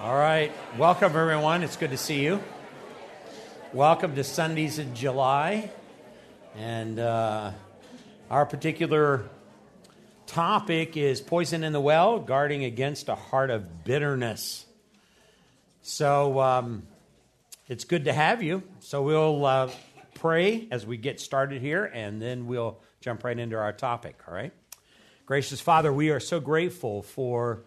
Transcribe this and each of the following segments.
All right. Welcome, everyone. It's good to see you. Welcome to Sundays in July. And uh, our particular topic is poison in the well, guarding against a heart of bitterness. So um, it's good to have you. So we'll uh, pray as we get started here, and then we'll jump right into our topic, all right? Gracious Father, we are so grateful for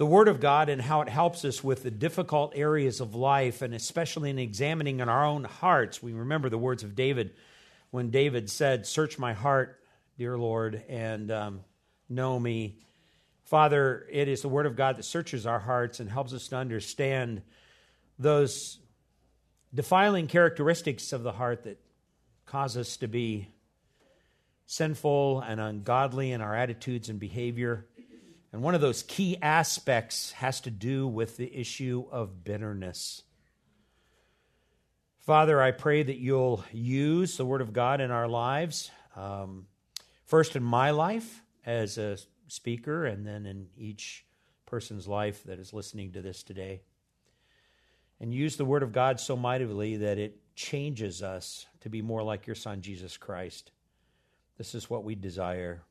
the Word of God and how it helps us with the difficult areas of life, and especially in examining in our own hearts. We remember the words of David when David said, Search my heart, dear Lord, and um, know me. Father, it is the Word of God that searches our hearts and helps us to understand those defiling characteristics of the heart that cause us to be sinful and ungodly in our attitudes and behavior. And one of those key aspects has to do with the issue of bitterness. Father, I pray that you'll use the Word of God in our lives, um, first in my life as a speaker, and then in each person's life that is listening to this today. And use the Word of God so mightily that it changes us to be more like your Son, Jesus Christ. This is what we desire.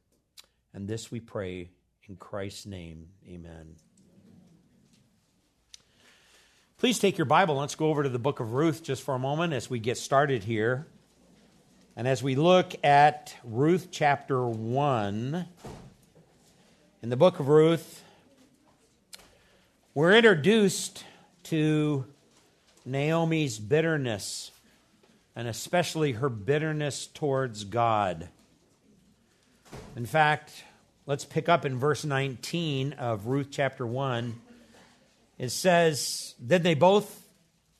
And this we pray in Christ's name, amen. Please take your Bible. Let's go over to the book of Ruth just for a moment as we get started here. And as we look at Ruth chapter 1, in the book of Ruth, we're introduced to Naomi's bitterness, and especially her bitterness towards God. In fact, Let's pick up in verse 19 of Ruth chapter 1. It says, Then they both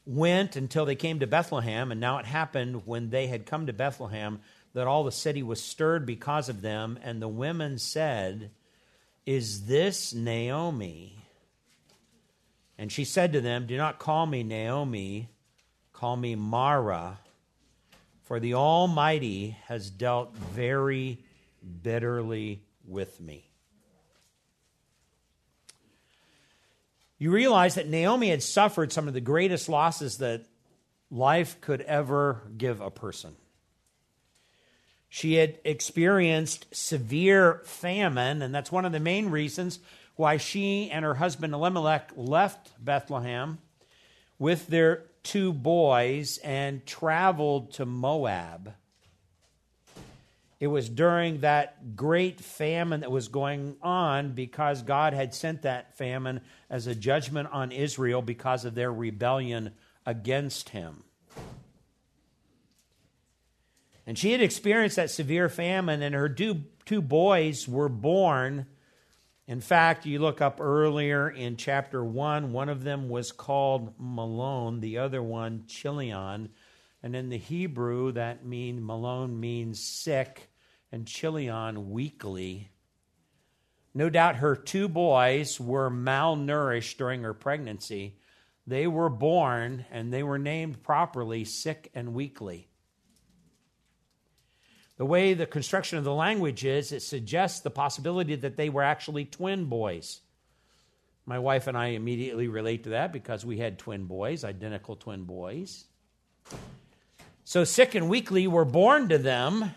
went until they came to Bethlehem, and now it happened when they had come to Bethlehem that all the city was stirred because of them, and the women said, Is this Naomi? And she said to them, Do not call me Naomi, call me Mara, for the Almighty has dealt very bitterly with me. You realize that Naomi had suffered some of the greatest losses that life could ever give a person. She had experienced severe famine, and that's one of the main reasons why she and her husband Elimelech left Bethlehem with their two boys and traveled to Moab. It was during that great famine that was going on because God had sent that famine as a judgment on Israel because of their rebellion against him. And she had experienced that severe famine, and her two, boys were born. In fact, you look up earlier in chapter 1, one of them was called Mahlon, the other one Chilion. And in the Hebrew, that mean Mahlon means sick, and Chilion weakly. No doubt her two boys were malnourished during her pregnancy. They were born and they were named properly sick and weakly. The way the construction of the language is, it suggests the possibility that they were actually twin boys. My wife and I immediately relate to that because we had twin boys, identical twin boys. So, sick and weakly were born to them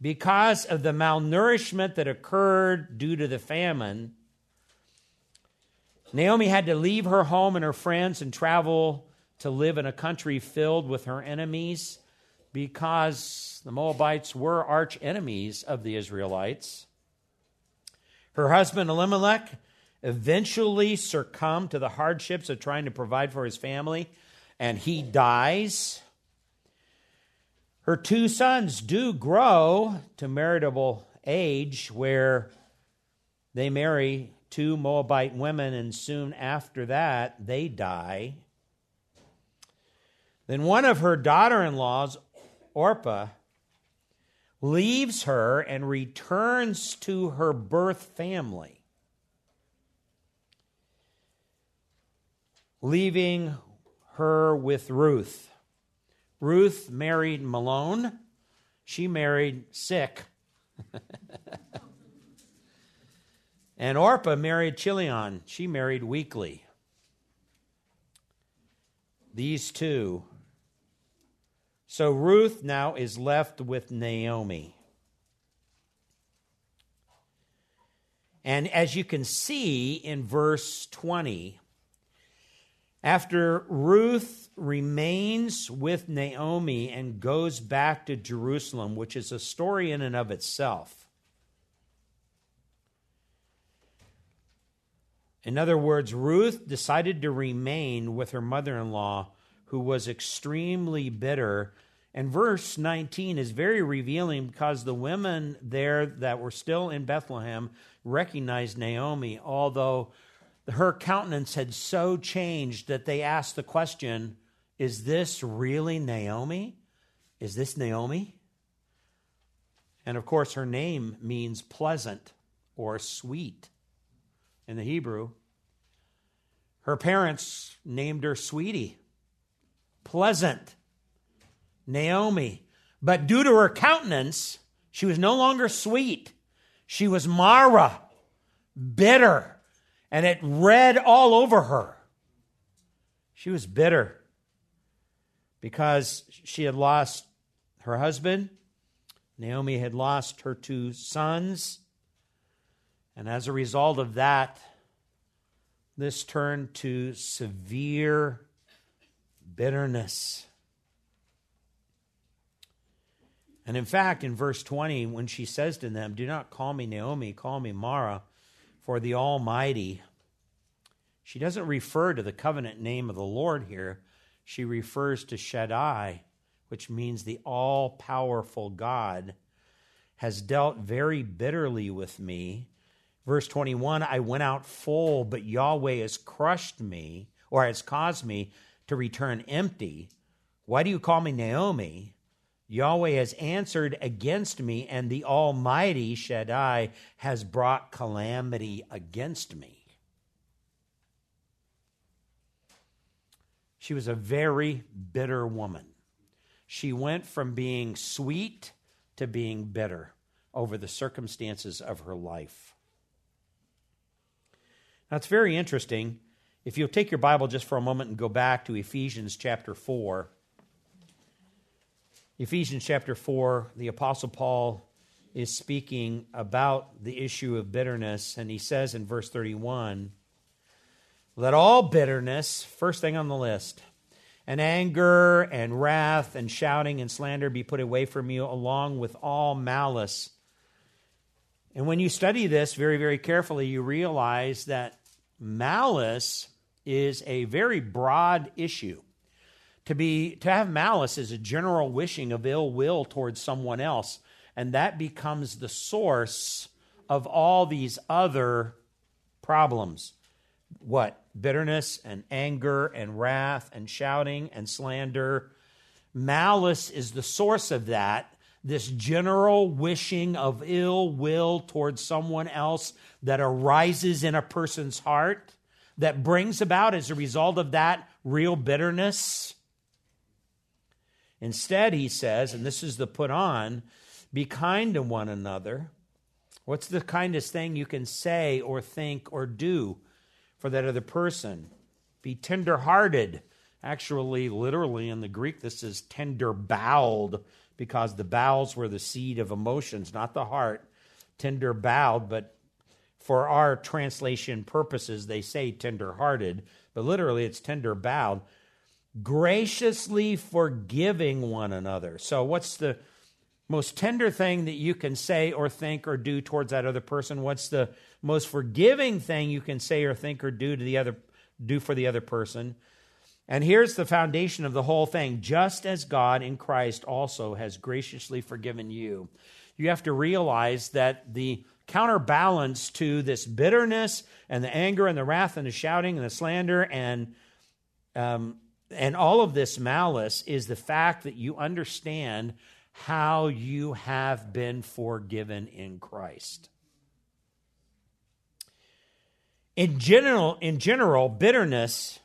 because of the malnourishment that occurred due to the famine, Naomi had to leave her home and her friends and travel to live in a country filled with her enemies because the Moabites were arch enemies of the Israelites. Her husband Elimelech eventually succumbed to the hardships of trying to provide for his family, and he dies. Her two sons do grow to meritable age where they marry two Moabite women, and soon after that, they die. Then one of her daughter in laws, Orpah, leaves her and returns to her birth family, leaving her with Ruth. Ruth married Mahlon. She married sick. And Orpah married Chilion. She married weakly. These two. So Ruth now is left with Naomi. And as you can see in verse 20, after Ruth remains with Naomi and goes back to Jerusalem, which is a story in and of itself, In other words, Ruth decided to remain with her mother in law, who was extremely bitter. And verse 19 is very revealing because the women there that were still in Bethlehem recognized Naomi, although her countenance had so changed that they asked the question Is this really Naomi? Is this Naomi? And of course, her name means pleasant or sweet in the Hebrew. Her parents named her Sweetie, Pleasant, Naomi. But due to her countenance, she was no longer sweet. She was Mara, bitter, and it read all over her. She was bitter because she had lost her husband. Naomi had lost her two sons. And as a result of that, this turned to severe bitterness. And in fact, in verse 20, when she says to them, Do not call me Naomi, call me Mara, for the Almighty, she doesn't refer to the covenant name of the Lord here. She refers to Shaddai, which means the all powerful God, has dealt very bitterly with me Verse 21 I went out full, but Yahweh has crushed me, or has caused me to return empty. Why do you call me Naomi? Yahweh has answered against me, and the Almighty Shaddai has brought calamity against me. She was a very bitter woman. She went from being sweet to being bitter over the circumstances of her life. Now, it's very interesting. If you'll take your Bible just for a moment and go back to Ephesians chapter 4. Ephesians chapter 4, the Apostle Paul is speaking about the issue of bitterness, and he says in verse 31 Let all bitterness, first thing on the list, and anger and wrath and shouting and slander be put away from you, along with all malice. And when you study this very, very carefully, you realize that malice is a very broad issue. To be to have malice is a general wishing of ill will towards someone else, and that becomes the source of all these other problems. What? Bitterness and anger and wrath and shouting and slander. Malice is the source of that, this general wishing of ill will towards someone else that arises in a person's heart that brings about, as a result of that, real bitterness. Instead, he says, and this is the put on, be kind to one another. What's the kindest thing you can say or think or do for that other person? Be tenderhearted. Actually, literally in the Greek, this is tender boweled because the bowels were the seed of emotions, not the heart. Tender bowed, but for our translation purposes, they say tender hearted, but literally it's tender bowed. Graciously forgiving one another. So, what's the most tender thing that you can say or think or do towards that other person? What's the most forgiving thing you can say or think or do to the other do for the other person? And here's the foundation of the whole thing just as God in Christ also has graciously forgiven you. You have to realize that the counterbalance to this bitterness and the anger and the wrath and the shouting and the slander and um, and all of this malice is the fact that you understand how you have been forgiven in Christ. In general, in general, bitterness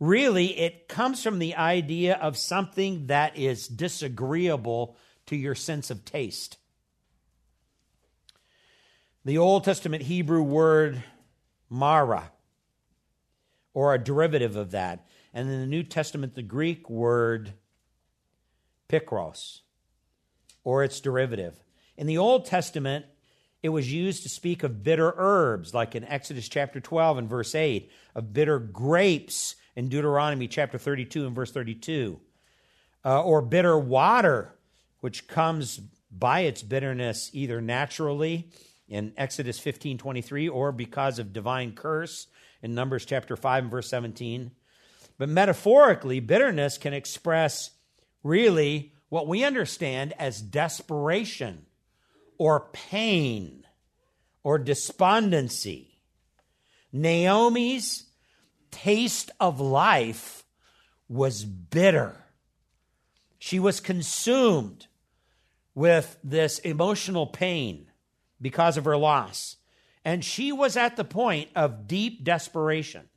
really it comes from the idea of something that is disagreeable to your sense of taste. The Old Testament Hebrew word mara, or a derivative of that. And in the New Testament, the Greek word pikros, or its derivative. In the Old Testament, it was used to speak of bitter herbs, like in Exodus chapter 12 and verse 8, of bitter grapes in Deuteronomy chapter 32 and verse 32, uh, or bitter water, which comes by its bitterness either naturally in Exodus 15 23 or because of divine curse in Numbers chapter 5 and verse 17. But metaphorically, bitterness can express really what we understand as desperation or pain or despondency. Naomi's taste of life was bitter. She was consumed with this emotional pain because of her loss. And she was at the point of deep desperation.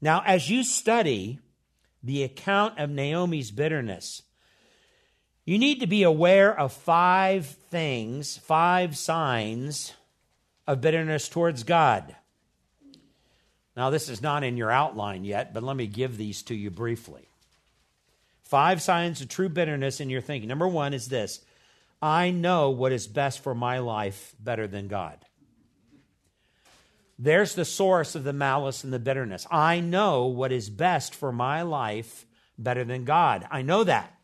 Now, as you study the account of Naomi's bitterness, you need to be aware of five things, five signs of bitterness towards God. Now, this is not in your outline yet, but let me give these to you briefly. Five signs of true bitterness in your thinking. Number one is this I know what is best for my life better than God. There's the source of the malice and the bitterness. I know what is best for my life better than God. I know that.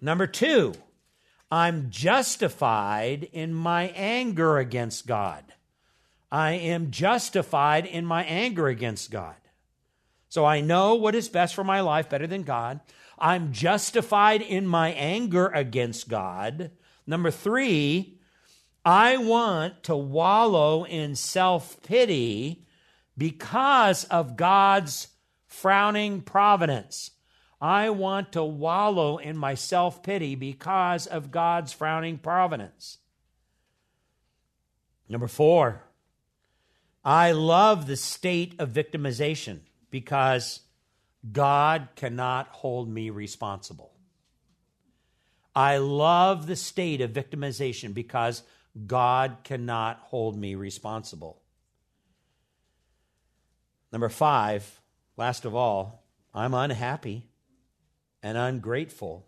Number two, I'm justified in my anger against God. I am justified in my anger against God. So I know what is best for my life better than God. I'm justified in my anger against God. Number three, I want to wallow in self pity because of God's frowning providence. I want to wallow in my self pity because of God's frowning providence. Number four, I love the state of victimization because God cannot hold me responsible. I love the state of victimization because God cannot hold me responsible. Number five, last of all, I'm unhappy and ungrateful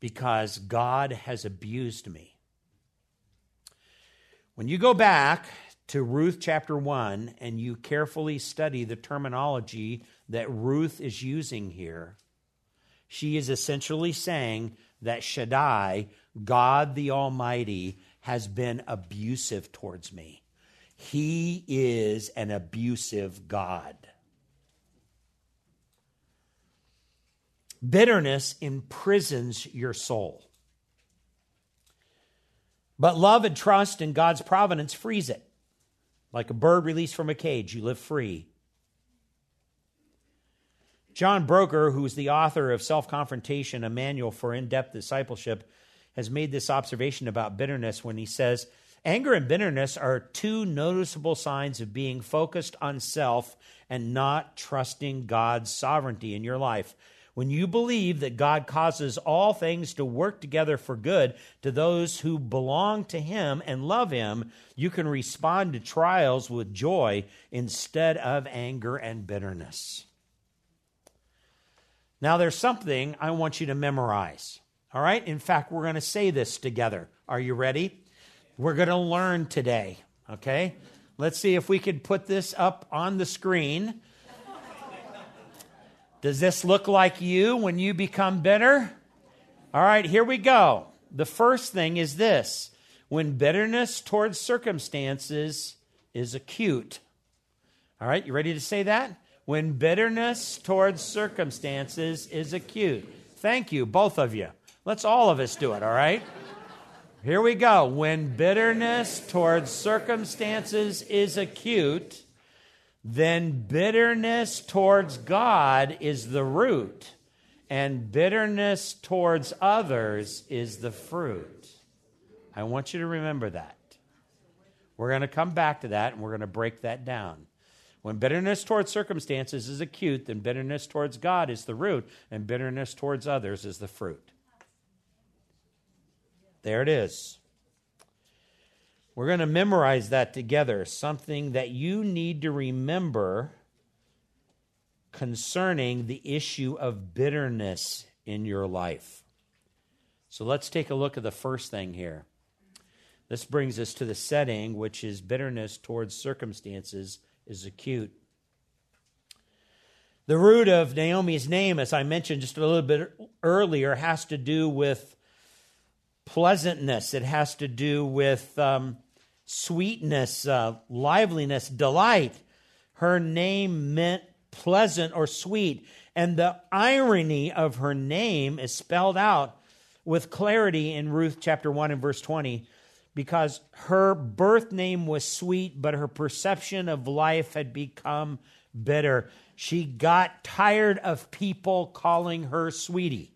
because God has abused me. When you go back to Ruth chapter 1 and you carefully study the terminology that Ruth is using here, she is essentially saying that Shaddai, God the Almighty, has been abusive towards me. He is an abusive God. Bitterness imprisons your soul. But love and trust in God's providence frees it. Like a bird released from a cage, you live free. John Broger, who's the author of Self Confrontation, a manual for in depth discipleship, has made this observation about bitterness when he says, Anger and bitterness are two noticeable signs of being focused on self and not trusting God's sovereignty in your life. When you believe that God causes all things to work together for good to those who belong to Him and love Him, you can respond to trials with joy instead of anger and bitterness. Now, there's something I want you to memorize. All right? In fact, we're going to say this together. Are you ready? We're going to learn today. Okay? Let's see if we could put this up on the screen. Does this look like you when you become bitter? All right, here we go. The first thing is this when bitterness towards circumstances is acute. All right, you ready to say that? When bitterness towards circumstances is acute. Thank you, both of you. Let's all of us do it, all right? Here we go. When bitterness towards circumstances is acute, then bitterness towards God is the root, and bitterness towards others is the fruit. I want you to remember that. We're going to come back to that and we're going to break that down. When bitterness towards circumstances is acute, then bitterness towards God is the root, and bitterness towards others is the fruit. There it is. We're going to memorize that together, something that you need to remember concerning the issue of bitterness in your life. So let's take a look at the first thing here. This brings us to the setting, which is bitterness towards circumstances is acute. The root of Naomi's name, as I mentioned just a little bit earlier, has to do with pleasantness. It has to do with um, sweetness, uh, liveliness, delight. Her name meant pleasant or sweet. And the irony of her name is spelled out with clarity in Ruth chapter 1 and verse 20 because her birth name was sweet, but her perception of life had become bitter. She got tired of people calling her sweetie.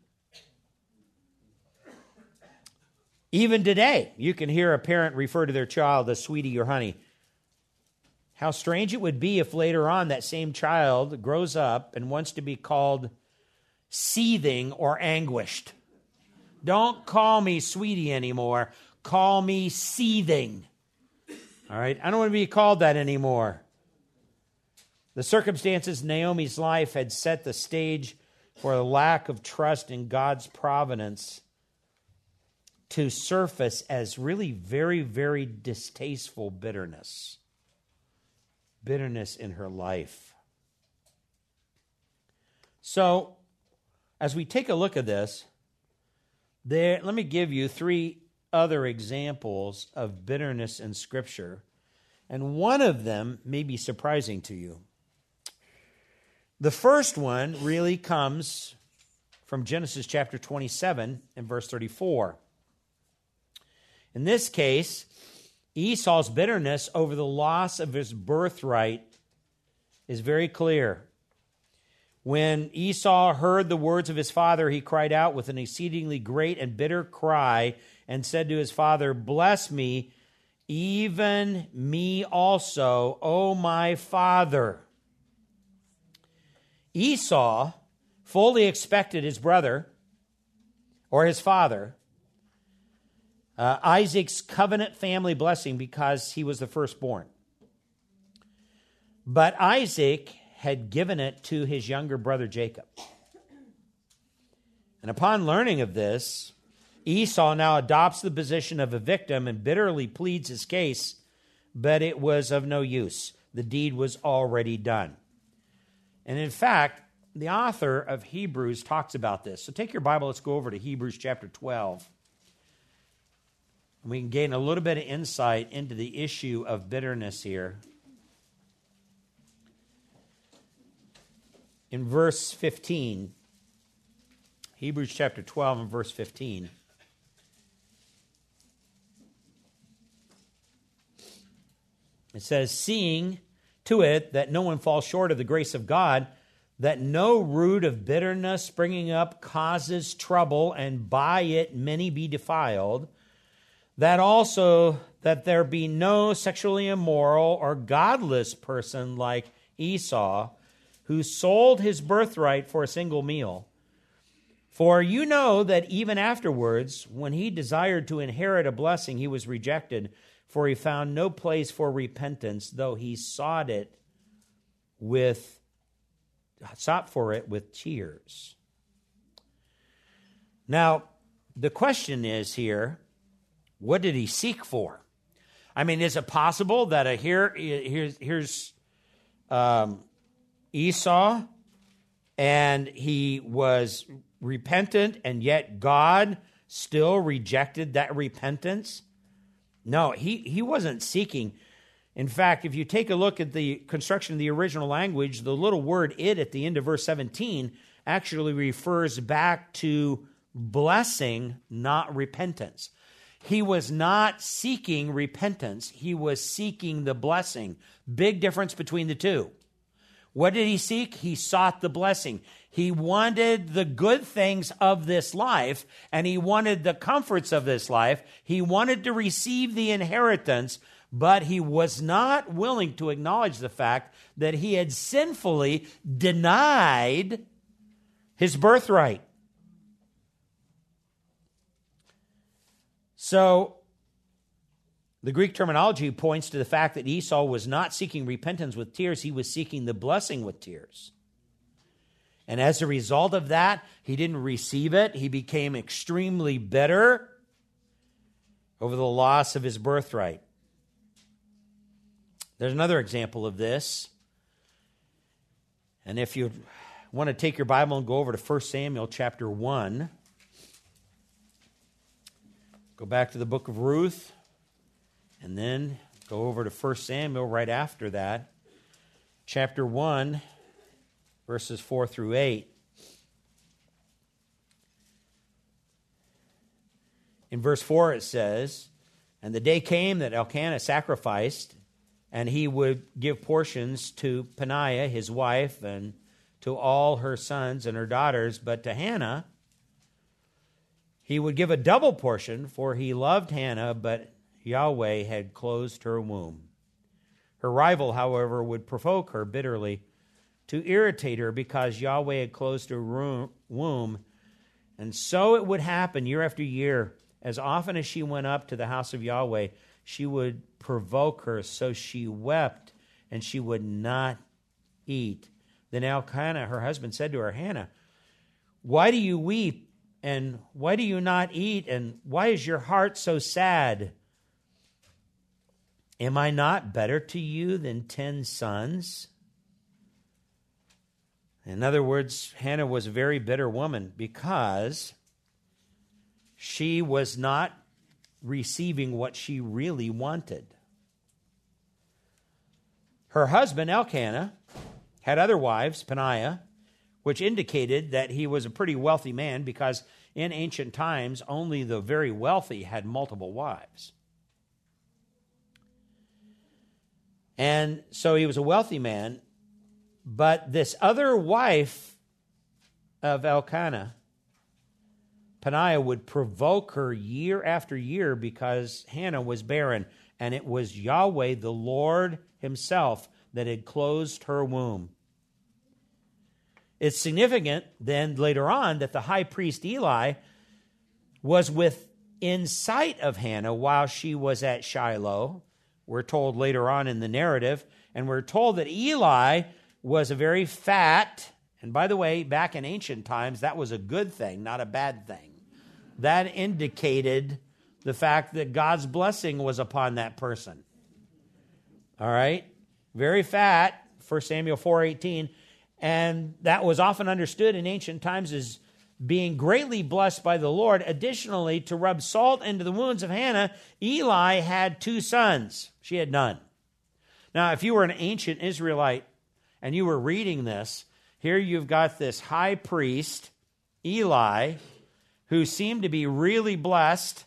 Even today, you can hear a parent refer to their child as sweetie or honey. How strange it would be if later on that same child grows up and wants to be called seething or anguished. Don't call me sweetie anymore. Call me seething. All right? I don't want to be called that anymore. The circumstances in Naomi's life had set the stage for a lack of trust in God's providence to surface as really very, very distasteful bitterness. Bitterness in her life. So, as we take a look at this, there, let me give you three other examples of bitterness in Scripture, and one of them may be surprising to you. The first one really comes from Genesis chapter 27 and verse 34. In this case, Esau's bitterness over the loss of his birthright is very clear. When Esau heard the words of his father, he cried out with an exceedingly great and bitter cry and said to his father, Bless me, even me also, O my father. Esau fully expected his brother or his father uh, Isaac's covenant family blessing because he was the firstborn. But Isaac had given it to his younger brother Jacob. And upon learning of this, Esau now adopts the position of a victim and bitterly pleads his case, but it was of no use. The deed was already done. And in fact, the author of Hebrews talks about this. So take your Bible, let's go over to Hebrews chapter 12. We can gain a little bit of insight into the issue of bitterness here. In verse 15, Hebrews chapter 12 and verse 15. It says, Seeing to it that no one falls short of the grace of God, that no root of bitterness springing up causes trouble, and by it many be defiled that also that there be no sexually immoral or godless person like Esau, who sold his birthright for a single meal. For you know that even afterwards, when he desired to inherit a blessing, he was rejected, for he found no place for repentance, though he sought it with sought for it with tears. Now, the question is here what did he seek for? I mean, is it possible that a here here's, here's um, Esau, and he was repentant, and yet God still rejected that repentance? No, he, he wasn't seeking. In fact, if you take a look at the construction of the original language, the little word it at the end of verse 17 actually refers back to blessing, not repentance. He was not seeking repentance, he was seeking the blessing. Big difference between the two. What did he seek? He sought the blessing. He wanted the good things of this life and he wanted the comforts of this life. He wanted to receive the inheritance, but he was not willing to acknowledge the fact that he had sinfully denied his birthright. So, the Greek terminology points to the fact that Esau was not seeking repentance with tears, he was seeking the blessing with tears. And as a result of that, he didn't receive it. He became extremely bitter over the loss of his birthright. There's another example of this. And if you want to take your Bible and go over to 1 Samuel chapter 1, go back to the book of Ruth, and then go over to 1 Samuel right after that, chapter 1, verses 4 through 8. In verse 4, it says, And the day came that Elkanah sacrificed, and he would give portions to Peninnah, his wife, and to all her sons and her daughters, but to Hannah, he would give a double portion, for he loved Hannah, but Yahweh had closed her womb. Her rival, however, would provoke her bitterly to irritate her because Yahweh had closed her womb. And so it would happen year after year. As often as she went up to the house of Yahweh, she would provoke her, so she wept and she would not eat. Then Elkanah, her husband, said to her, Hannah, why do you weep? And why do you not eat? And why is your heart so sad? Am I not better to you than ten sons? In other words, Hannah was a very bitter woman because she was not receiving what she really wanted. Her husband, Elkanah, had other wives, Peninnah, which indicated that he was a pretty wealthy man because in ancient times only the very wealthy had multiple wives. And so he was a wealthy man, but this other wife of Elkanah, Peninnah, would provoke her year after year because Hannah was barren, and it was Yahweh, the Lord Himself, that had closed her womb. It's significant then later on that the high priest Eli was within sight of Hannah while she was at Shiloh. We're told later on in the narrative, and we're told that Eli was a very fat, and by the way, back in ancient times, that was a good thing, not a bad thing. That indicated the fact that God's blessing was upon that person. All right? Very fat, 1 Samuel 4:18, and that was often understood in ancient times as being greatly blessed by the Lord. Additionally, to rub salt into the wounds of Hannah, Eli had two sons. She had none. Now, if you were an ancient Israelite and you were reading this, here you've got this high priest, Eli, who seemed to be really blessed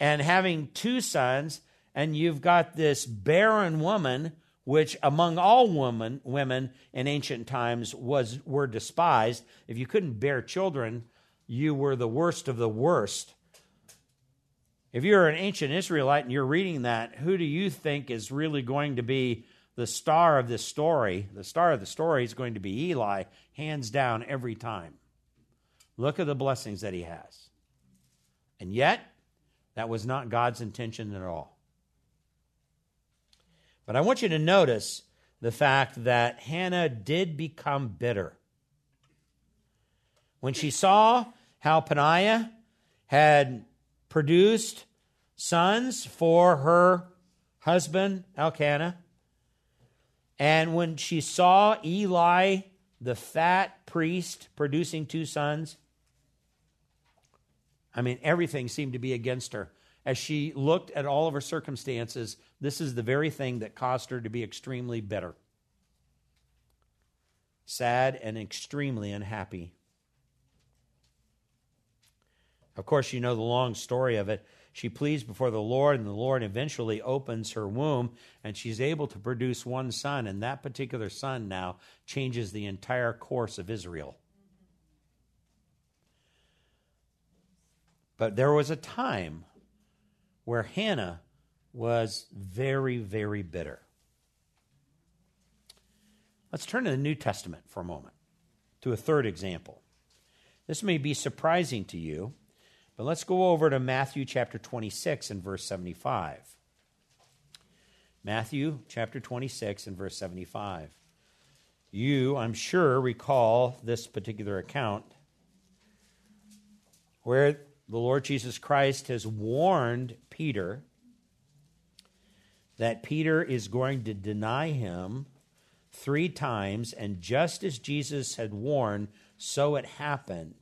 and having two sons, and you've got this barren woman, which among all women, women in ancient times was were despised. If you couldn't bear children, you were the worst of the worst. If you're an ancient Israelite and you're reading that, who do you think is really going to be the star of this story, the star of the story is going to be Eli, hands down every time. Look at the blessings that he has. And yet, that was not God's intention at all. But I want you to notice the fact that Hannah did become bitter. When she saw how Peninnah had produced sons for her husband, Elkanah, and when she saw Eli, the fat priest, producing two sons, I mean, everything seemed to be against her. As she looked at all of her circumstances, this is the very thing that caused her to be extremely bitter, sad, and extremely unhappy. Of course, you know the long story of it. She pleads before the Lord, and the Lord eventually opens her womb, and she's able to produce one son. And that particular son now changes the entire course of Israel. But there was a time where Hannah was very, very bitter. Let's turn to the New Testament for a moment, to a third example. This may be surprising to you But let's go over to Matthew chapter 26 and verse 75. Matthew chapter 26 and verse 75. You, I'm sure, recall this particular account where the Lord Jesus Christ has warned Peter that Peter is going to deny him three times, and just as Jesus had warned, so it happened.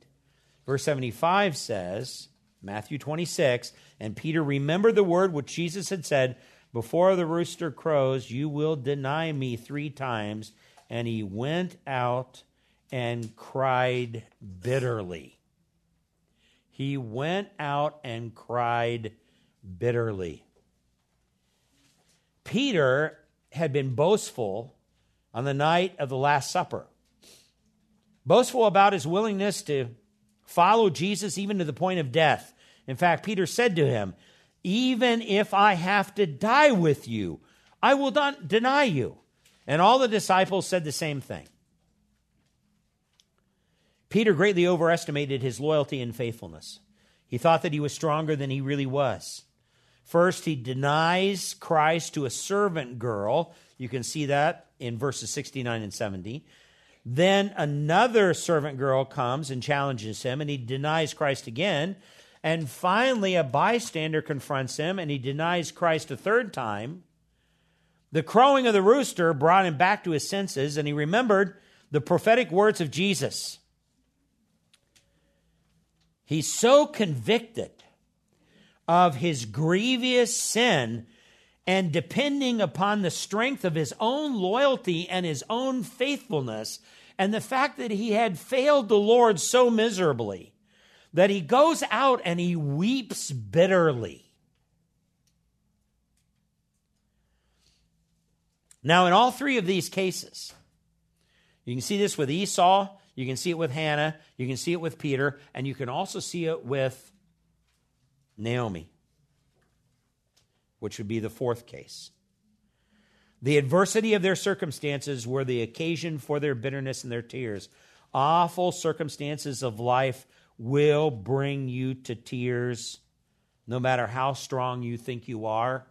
Verse 75 says, Matthew 26, and Peter remembered the word which Jesus had said, Before the rooster crows, you will deny me three times. And he went out and cried bitterly. He went out and cried bitterly. Peter had been boastful on the night of the Last Supper, boastful about his willingness to follow Jesus even to the point of death. In fact, Peter said to him, Even if I have to die with you, I will not deny you. And all the disciples said the same thing. Peter greatly overestimated his loyalty and faithfulness. He thought that he was stronger than he really was. First, he denies Christ to a servant girl. You can see that in verses 69 and 70. Then another servant girl comes and challenges him, and he denies Christ again. And finally, a bystander confronts him, and he denies Christ a third time. The crowing of the rooster brought him back to his senses, and he remembered the prophetic words of Jesus. He's so convicted of his grievous sin and depending upon the strength of his own loyalty and his own faithfulness, and the fact that he had failed the Lord so miserably that he goes out and he weeps bitterly. Now, in all three of these cases, you can see this with Esau, you can see it with Hannah, you can see it with Peter, and you can also see it with Naomi, which would be the fourth case. The adversity of their circumstances were the occasion for their bitterness and their tears. Awful circumstances of life will bring you to tears, no matter how strong you think you are.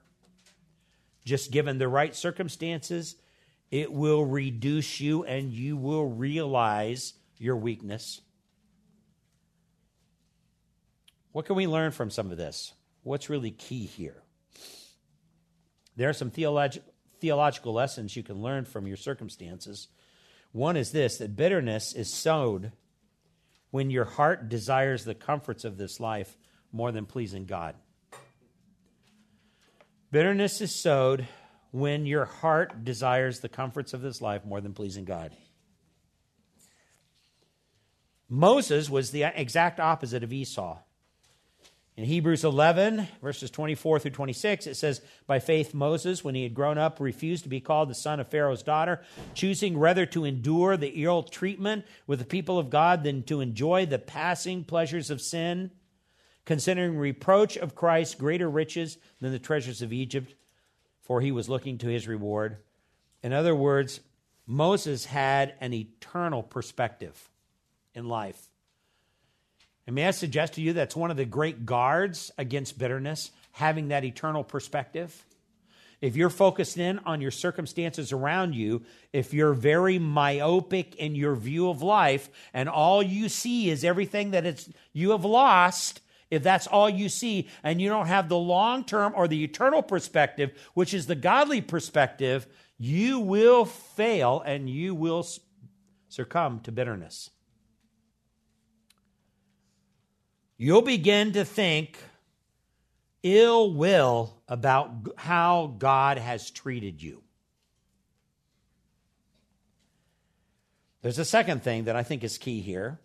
Just given the right circumstances, it will reduce you and you will realize your weakness. What can we learn from some of this? What's really key here? There are some theolog- theological lessons you can learn from your circumstances. One is this that bitterness is sowed when your heart desires the comforts of this life more than pleasing God. Bitterness is sowed when your heart desires the comforts of this life more than pleasing God. Moses was the exact opposite of Esau. In Hebrews 11, verses 24 through 26, it says, By faith, Moses, when he had grown up, refused to be called the son of Pharaoh's daughter, choosing rather to endure the ill treatment with the people of God than to enjoy the passing pleasures of sin, considering reproach of Christ greater riches than the treasures of Egypt, for he was looking to his reward. In other words, Moses had an eternal perspective in life. And may I suggest to you that's one of the great guards against bitterness, having that eternal perspective. If you're focused in on your circumstances around you, if you're very myopic in your view of life and all you see is everything that it's you have lost, if that's all you see and you don't have the long term or the eternal perspective, which is the godly perspective, you will fail and you will succumb to bitterness. You'll begin to think ill will about how God has treated you. There's a second thing that I think is key here.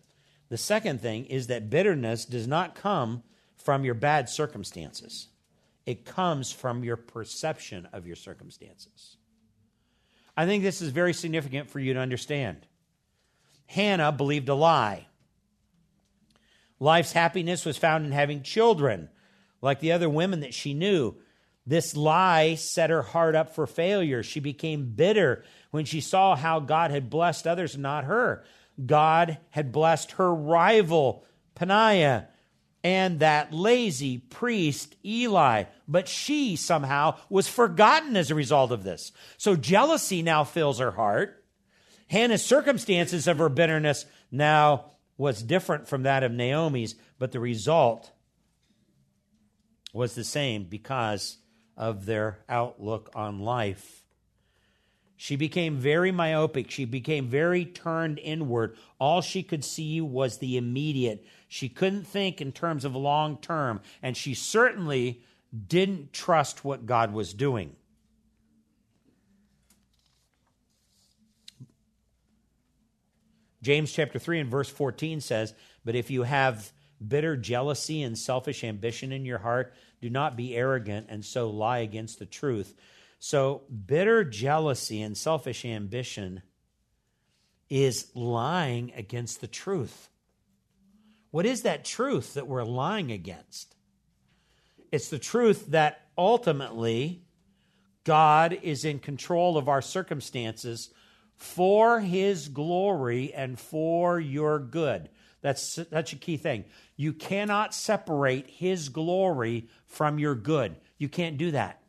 The second thing is that bitterness does not come from your bad circumstances, it comes from your perception of your circumstances. I think this is very significant for you to understand. Hannah believed a lie. Life's happiness was found in having children, like the other women that she knew. This lie set her heart up for failure. She became bitter when she saw how God had blessed others, not her. God had blessed her rival, Peninnah, and that lazy priest Eli, but she somehow was forgotten as a result of this. So jealousy now fills her heart. Hannah's circumstances of her bitterness now was different from that of Naomi's, but the result was the same because of their outlook on life. She became very myopic. She became very turned inward. All she could see was the immediate. She couldn't think in terms of long term, and she certainly didn't trust what God was doing. James chapter 3 and verse 14 says, But if you have bitter jealousy and selfish ambition in your heart, do not be arrogant and so lie against the truth. So, bitter jealousy and selfish ambition is lying against the truth. What is that truth that we're lying against? It's the truth that ultimately God is in control of our circumstances for his glory and for your good. That's that's a key thing. You cannot separate his glory from your good. You can't do that.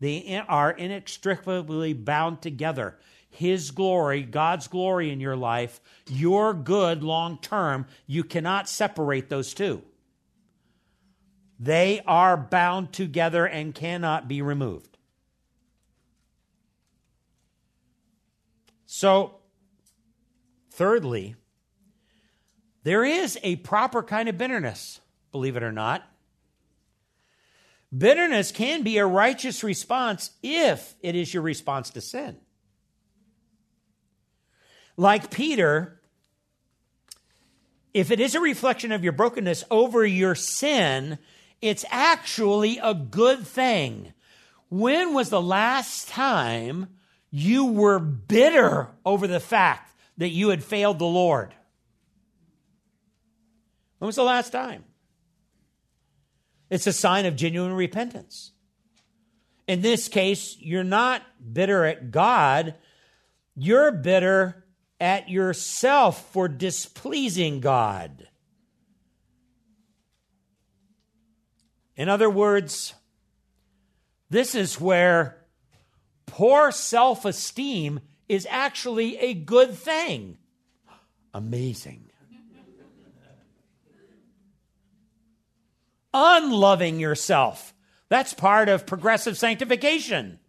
They are inextricably bound together. His glory, God's glory in your life, your good long term, you cannot separate those two. They are bound together and cannot be removed. So, thirdly, there is a proper kind of bitterness, believe it or not. Bitterness can be a righteous response if it is your response to sin. Like Peter, if it is a reflection of your brokenness over your sin, it's actually a good thing. When was the last time you were bitter over the fact that you had failed the Lord. When was the last time? It's a sign of genuine repentance. In this case, you're not bitter at God, you're bitter at yourself for displeasing God. In other words, this is where poor self esteem is actually a good thing. Amazing. Unloving yourself. That's part of progressive sanctification.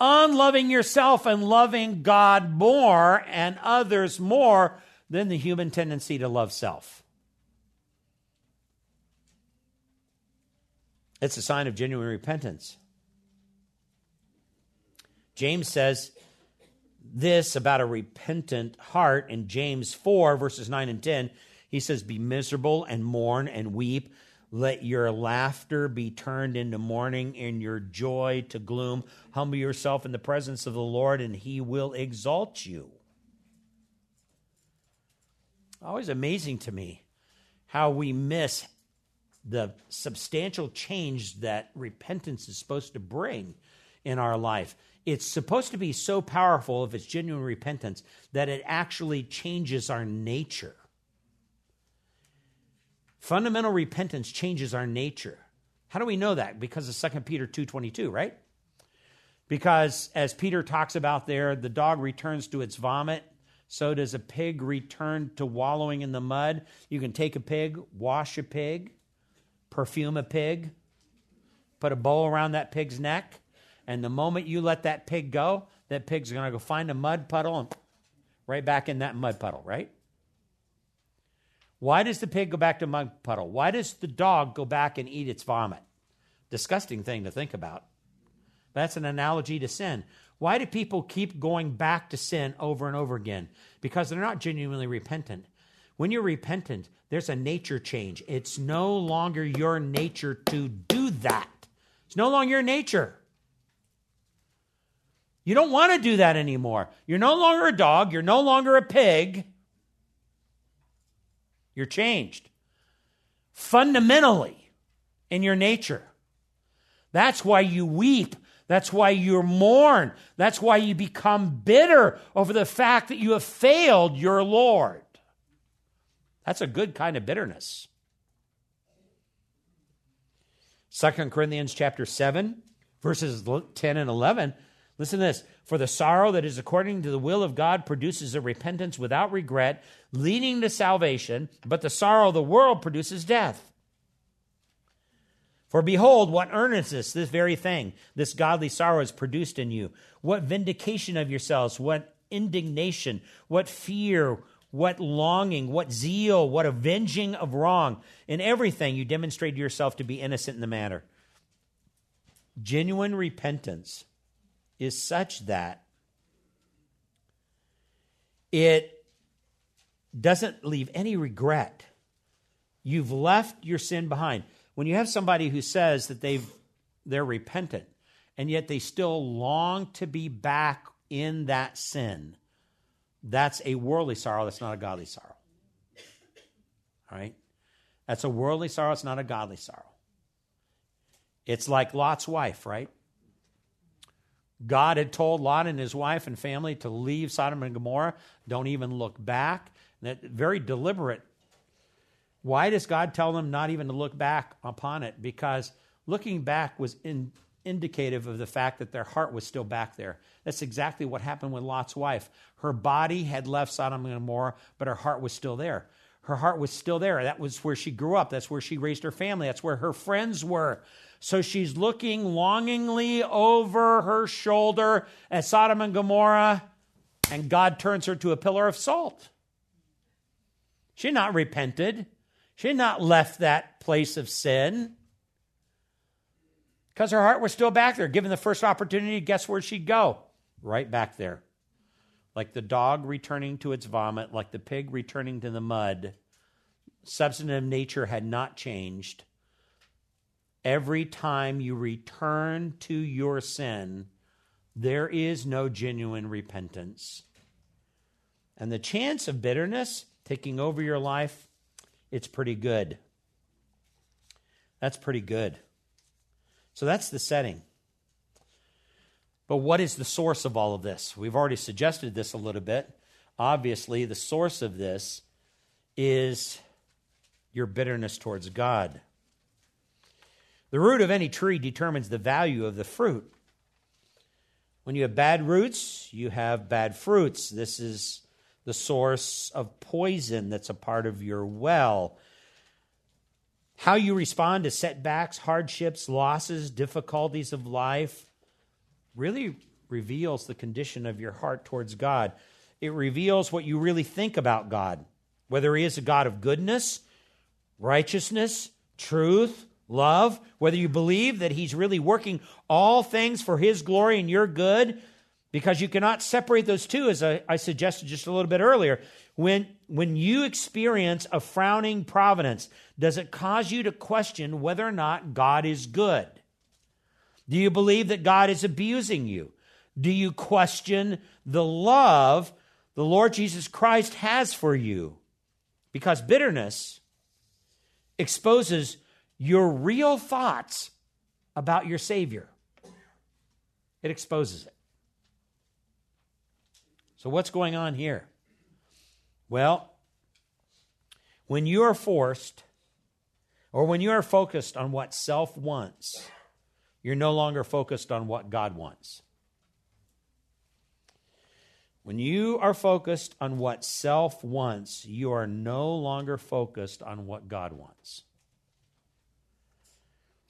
Unloving yourself and loving God more and others more than the human tendency to love self. It's a sign of genuine repentance. James says this about a repentant heart in James 4, verses 9 and 10. He says, Be miserable and mourn and weep. Let your laughter be turned into mourning and your joy to gloom. Humble yourself in the presence of the Lord, and he will exalt you. Always amazing to me how we miss the substantial change that repentance is supposed to bring in our life it's supposed to be so powerful if it's genuine repentance that it actually changes our nature. Fundamental repentance changes our nature. How do we know that? Because of 2 Peter 2:22, right? Because as Peter talks about there, the dog returns to its vomit, so does a pig return to wallowing in the mud. You can take a pig, wash a pig, perfume a pig, put a bow around that pig's neck, and the moment you let that pig go, that pig's going to go find a mud puddle and right back in that mud puddle, right? Why does the pig go back to mud puddle? Why does the dog go back and eat its vomit? Disgusting thing to think about. That's an analogy to sin. Why do people keep going back to sin over and over again? Because they're not genuinely repentant. When you're repentant, there's a nature change. It's no longer your nature to do that. It's no longer your nature. You don't want to do that anymore. You're no longer a dog. You're no longer a pig. You're changed fundamentally in your nature. That's why you weep. That's why you mourn. That's why you become bitter over the fact that you have failed your Lord. That's a good kind of bitterness. 2 Corinthians chapter 7, verses 10 and 11. Listen to this. For the sorrow that is according to the will of God produces a repentance without regret, leading to salvation, but the sorrow of the world produces death. For behold, what earnestness this very thing, this godly sorrow is produced in you. What vindication of yourselves, what indignation, what fear, what longing, what zeal, what avenging of wrong. In everything, you demonstrate yourself to be innocent in the matter. Genuine repentance is such that it doesn't leave any regret. You've left your sin behind when you have somebody who says that they've they're repentant and yet they still long to be back in that sin, that's a worldly sorrow, that's not a godly sorrow. All right? That's a worldly sorrow, it's not a godly sorrow. It's like Lot's wife, right? God had told Lot and his wife and family to leave Sodom and Gomorrah, don't even look back. That very deliberate why does God tell them not even to look back upon it? Because looking back was in, indicative of the fact that their heart was still back there. That's exactly what happened with Lot's wife. Her body had left Sodom and Gomorrah, but her heart was still there. Her heart was still there. That was where she grew up. That's where she raised her family. That's where her friends were. So she's looking longingly over her shoulder at Sodom and Gomorrah, and God turns her to a pillar of salt. She not repented. She not left that place of sin because her heart was still back there. Given the first opportunity, guess where she'd go? Right back there. Like the dog returning to its vomit, like the pig returning to the mud. Substantive nature had not changed. Every time you return to your sin, there is no genuine repentance. And the chance of bitterness taking over your life it's pretty good. That's pretty good. So that's the setting. But what is the source of all of this? We've already suggested this a little bit. Obviously, the source of this is your bitterness towards God. The root of any tree determines the value of the fruit. When you have bad roots, you have bad fruits. This is the source of poison that's a part of your well. How you respond to setbacks, hardships, losses, difficulties of life really reveals the condition of your heart towards God. It reveals what you really think about God, whether He is a God of goodness, righteousness, truth, love, whether you believe that He's really working all things for His glory and your good, because you cannot separate those two, as I, I, suggested just a little bit earlier. When, when you experience a frowning providence, does it cause you to question whether or not God is good? Do you believe that God is abusing you? Do you question the love the Lord Jesus Christ has for you? Because bitterness exposes your real thoughts about your Savior, it exposes it. So, what's going on here? Well, when you are forced or when you are focused on what self wants, you're no longer focused on what God wants. When you are focused on what self wants, you are no longer focused on what God wants.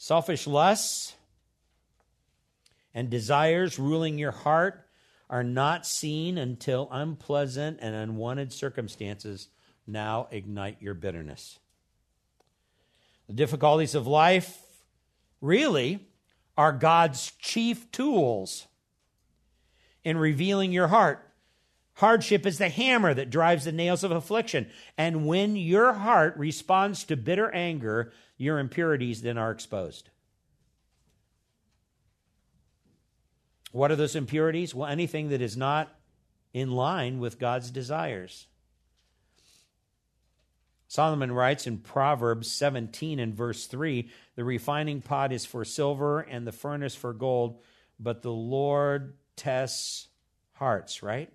Selfish lusts and desires ruling your heart are not seen until unpleasant and unwanted circumstances now ignite your bitterness. The difficulties of life really are God's chief tools in revealing your heart. Hardship is the hammer that drives the nails of affliction. And when your heart responds to bitter anger, your impurities then are exposed. What are those impurities? Well, anything that is not in line with God's desires. Solomon writes in Proverbs 17 and verse 3 the refining pot is for silver and the furnace for gold, but the Lord tests hearts, right?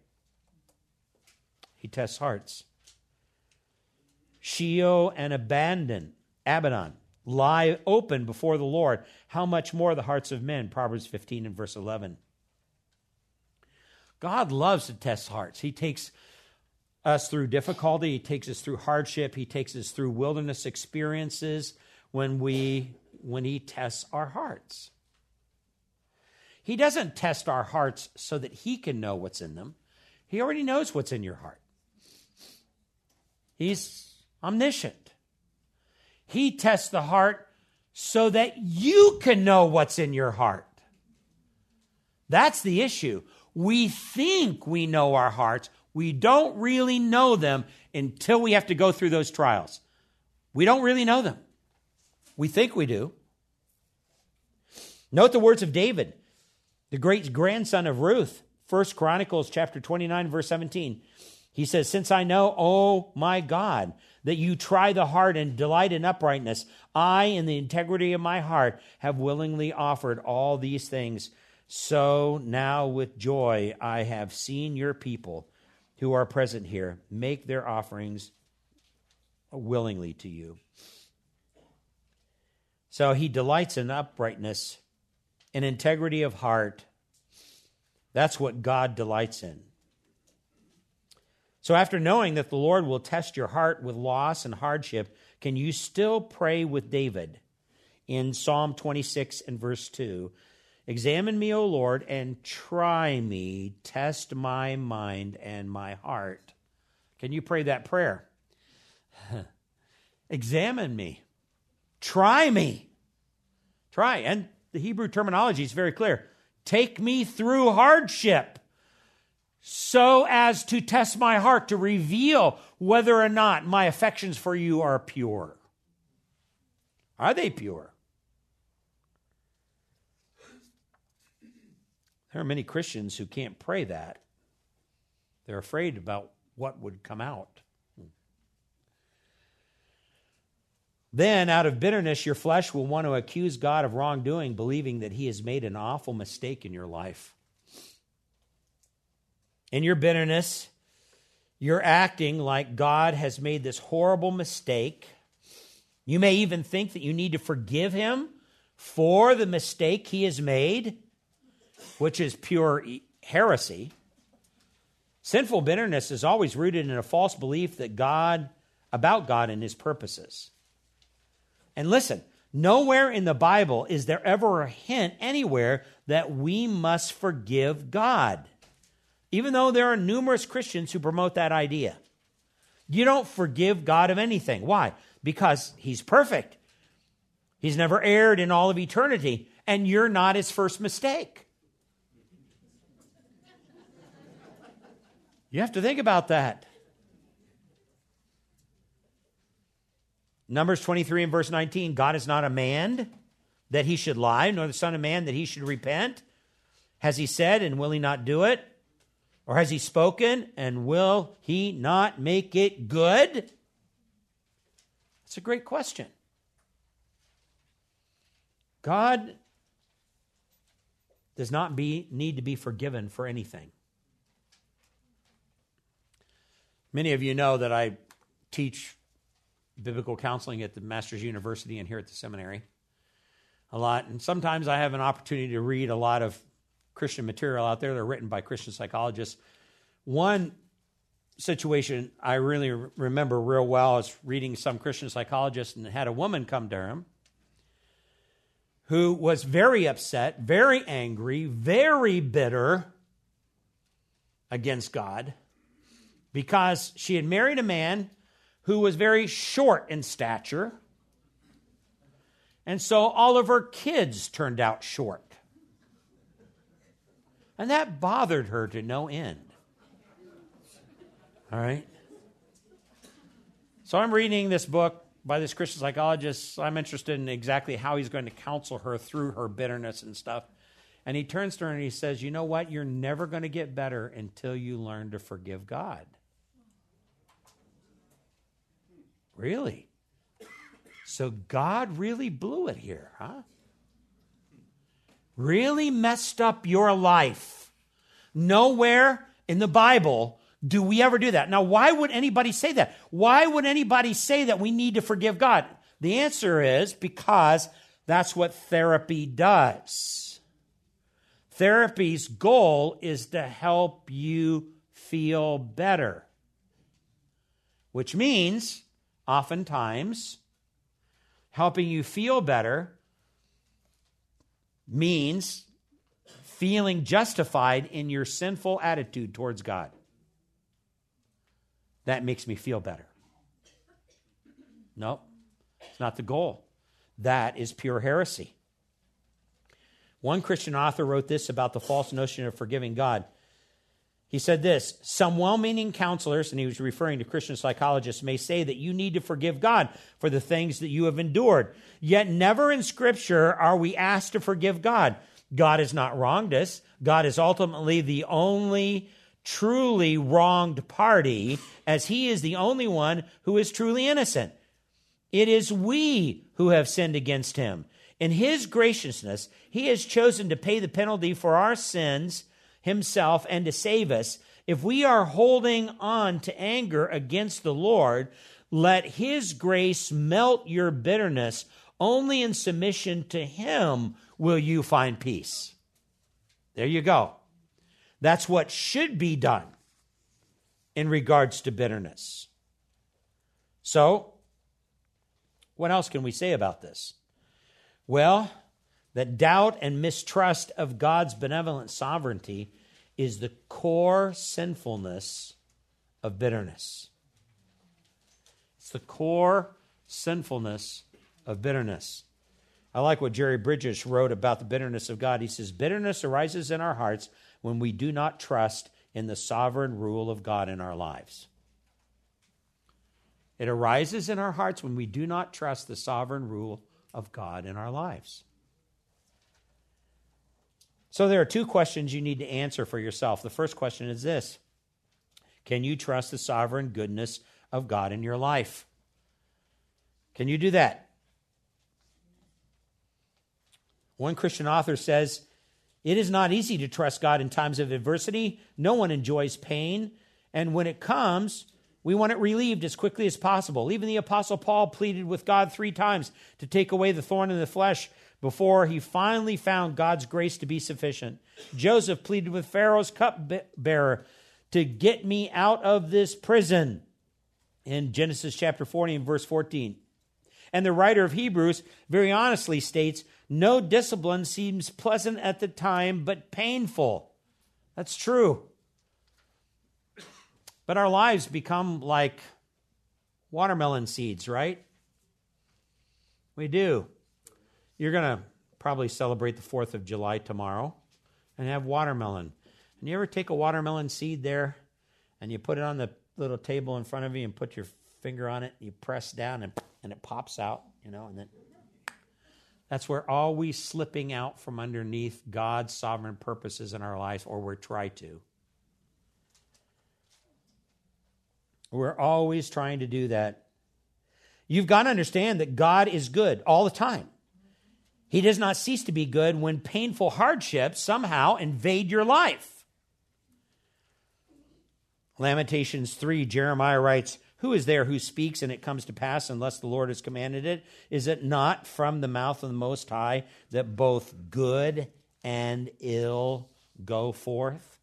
He tests hearts. Sheol and Abandon, Abaddon, lie open before the Lord, how much more the hearts of men? Proverbs 15 and verse 11. God loves to test hearts. He takes us through difficulty, He takes us through hardship, He takes us through wilderness experiences when we when He tests our hearts. He doesn't test our hearts so that He can know what's in them. He already knows what's in your heart. He's omniscient. He tests the heart so that you can know what's in your heart. That's the issue. We think we know our hearts. We don't really know them until we have to go through those trials. We don't really know them. We think we do. Note the words of David, the great grandson of Ruth. First Chronicles chapter 29 verse 17. He says, "Since I know, oh my God, that you try the heart and delight in uprightness, I in the integrity of my heart have willingly offered all these things so now with joy I have seen your people who are present here make their offerings willingly to you. So he delights in uprightness and integrity of heart. That's what God delights in. So, after knowing that the Lord will test your heart with loss and hardship, can you still pray with David in Psalm 26 and verse 2? Examine me, O Lord, and try me. Test my mind and my heart. Can you pray that prayer? Examine me. Try me. Try. And the Hebrew terminology is very clear. Take me through hardship so as to test my heart, to reveal whether or not my affections for you are pure. Are they pure? There are many Christians who can't pray that. They're afraid about what would come out. Then, out of bitterness, your flesh will want to accuse God of wrongdoing, believing that He has made an awful mistake in your life. In your bitterness, you're acting like God has made this horrible mistake. You may even think that you need to forgive Him for the mistake He has made which is pure heresy. Sinful bitterness is always rooted in a false belief that God, about God and his purposes. And listen, nowhere in the Bible is there ever a hint anywhere that we must forgive God, even though there are numerous Christians who promote that idea. You don't forgive God of anything. Why? Because he's perfect. He's never erred in all of eternity, and you're not his first mistake. You have to think about that. Numbers 23 and verse 19 God is not a man that he should lie, nor the Son of Man that he should repent. Has he said, and will he not do it? Or has he spoken, and will he not make it good? That's a great question. God does not be, need to be forgiven for anything. Many of you know that I teach biblical counseling at the Master's University and here at the seminary a lot. And sometimes I have an opportunity to read a lot of Christian material out there that are written by Christian psychologists. One situation I really remember real well is reading some Christian psychologist and had a woman come to him who was very upset, very angry, very bitter against God because she had married a man who was very short in stature. And so all of her kids turned out short. And that bothered her to no end. All right? So I'm reading this book by this Christian psychologist. I'm interested in exactly how he's going to counsel her through her bitterness and stuff. And he turns to her and he says, You know what? You're never going to get better until you learn to forgive God. Really? So God really blew it here, huh? Really messed up your life. Nowhere in the Bible do we ever do that. Now, why would anybody say that? Why would anybody say that we need to forgive God? The answer is because that's what therapy does. Therapy's goal is to help you feel better, which means oftentimes helping you feel better means feeling justified in your sinful attitude towards God. That makes me feel better. No, it's not the goal. That is pure heresy. One Christian author wrote this about the false notion of forgiving God. He said this Some well meaning counselors, and he was referring to Christian psychologists, may say that you need to forgive God for the things that you have endured. Yet never in Scripture are we asked to forgive God. God has not wronged us. God is ultimately the only truly wronged party, as he is the only one who is truly innocent. It is we who have sinned against him. In his graciousness, he has chosen to pay the penalty for our sins himself and to save us. If we are holding on to anger against the Lord, let his grace melt your bitterness. Only in submission to him will you find peace. There you go. That's what should be done in regards to bitterness. So, what else can we say about this? Well, that doubt and mistrust of God's benevolent sovereignty is the core sinfulness of bitterness. It's the core sinfulness of bitterness. I like what Jerry Bridges wrote about the bitterness of God. He says, Bitterness arises in our hearts when we do not trust in the sovereign rule of God in our lives. It arises in our hearts when we do not trust the sovereign rule of God in our lives. So there are two questions you need to answer for yourself. The first question is this Can you trust the sovereign goodness of God in your life? Can you do that? One Christian author says, It is not easy to trust God in times of adversity. No one enjoys pain. And when it comes, we want it relieved as quickly as possible. Even the Apostle Paul pleaded with God three times to take away the thorn in the flesh before he finally found God's grace to be sufficient. Joseph pleaded with Pharaoh's cupbearer to get me out of this prison in Genesis chapter 40 and verse 14. And the writer of Hebrews very honestly states no discipline seems pleasant at the time, but painful. That's true. But our lives become like watermelon seeds, right? We do. You're going to probably celebrate the 4th of July tomorrow and have watermelon. And you ever take a watermelon seed there and you put it on the little table in front of you and put your finger on it, you press down and, and it pops out, you know, and then that's where always slipping out from underneath God's sovereign purposes in our lives, or we're try to. We're always trying to do that. You've got to understand that God is good all the time. He does not cease to be good when painful hardships somehow invade your life. Lamentations 3, Jeremiah writes, Who is there who speaks and it comes to pass unless the Lord has commanded it? Is it not from the mouth of the Most High that both good and ill go forth?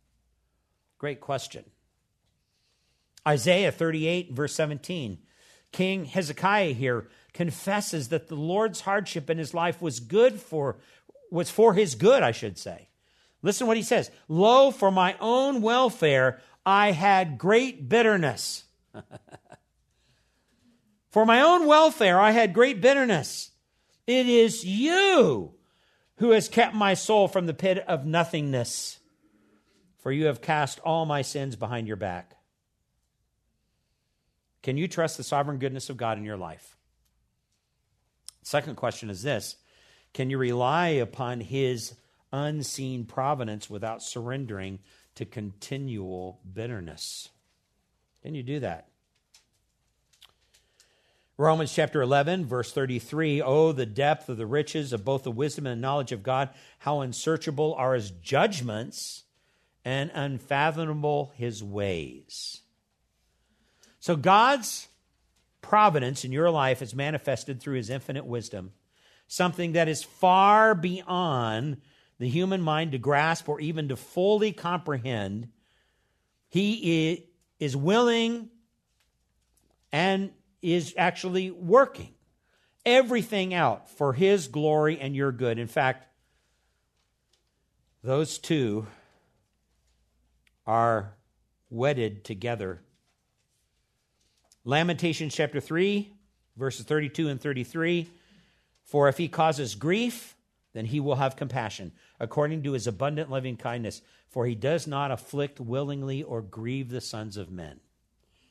Great question. Isaiah 38, verse 17. King Hezekiah here confesses that the Lord's hardship in his life was good for was for his good, I should say. Listen what he says. Lo, for my own welfare, I had great bitterness. for my own welfare, I had great bitterness. It is you who has kept my soul from the pit of nothingness, for you have cast all my sins behind your back. Can you trust the sovereign goodness of God in your life? Second question is this Can you rely upon his unseen providence without surrendering to continual bitterness? Can you do that? Romans chapter 11, verse 33 Oh, the depth of the riches of both the wisdom and knowledge of God, how unsearchable are his judgments and unfathomable his ways. So God's providence in your life is manifested through his infinite wisdom, something that is far beyond the human mind to grasp or even to fully comprehend. He is willing and is actually working everything out for his glory and your good. In fact, those two are wedded together. Lamentations chapter 3, verses 32 and 33 For if he causes grief, then he will have compassion, according to his abundant loving kindness, for he does not afflict willingly or grieve the sons of men.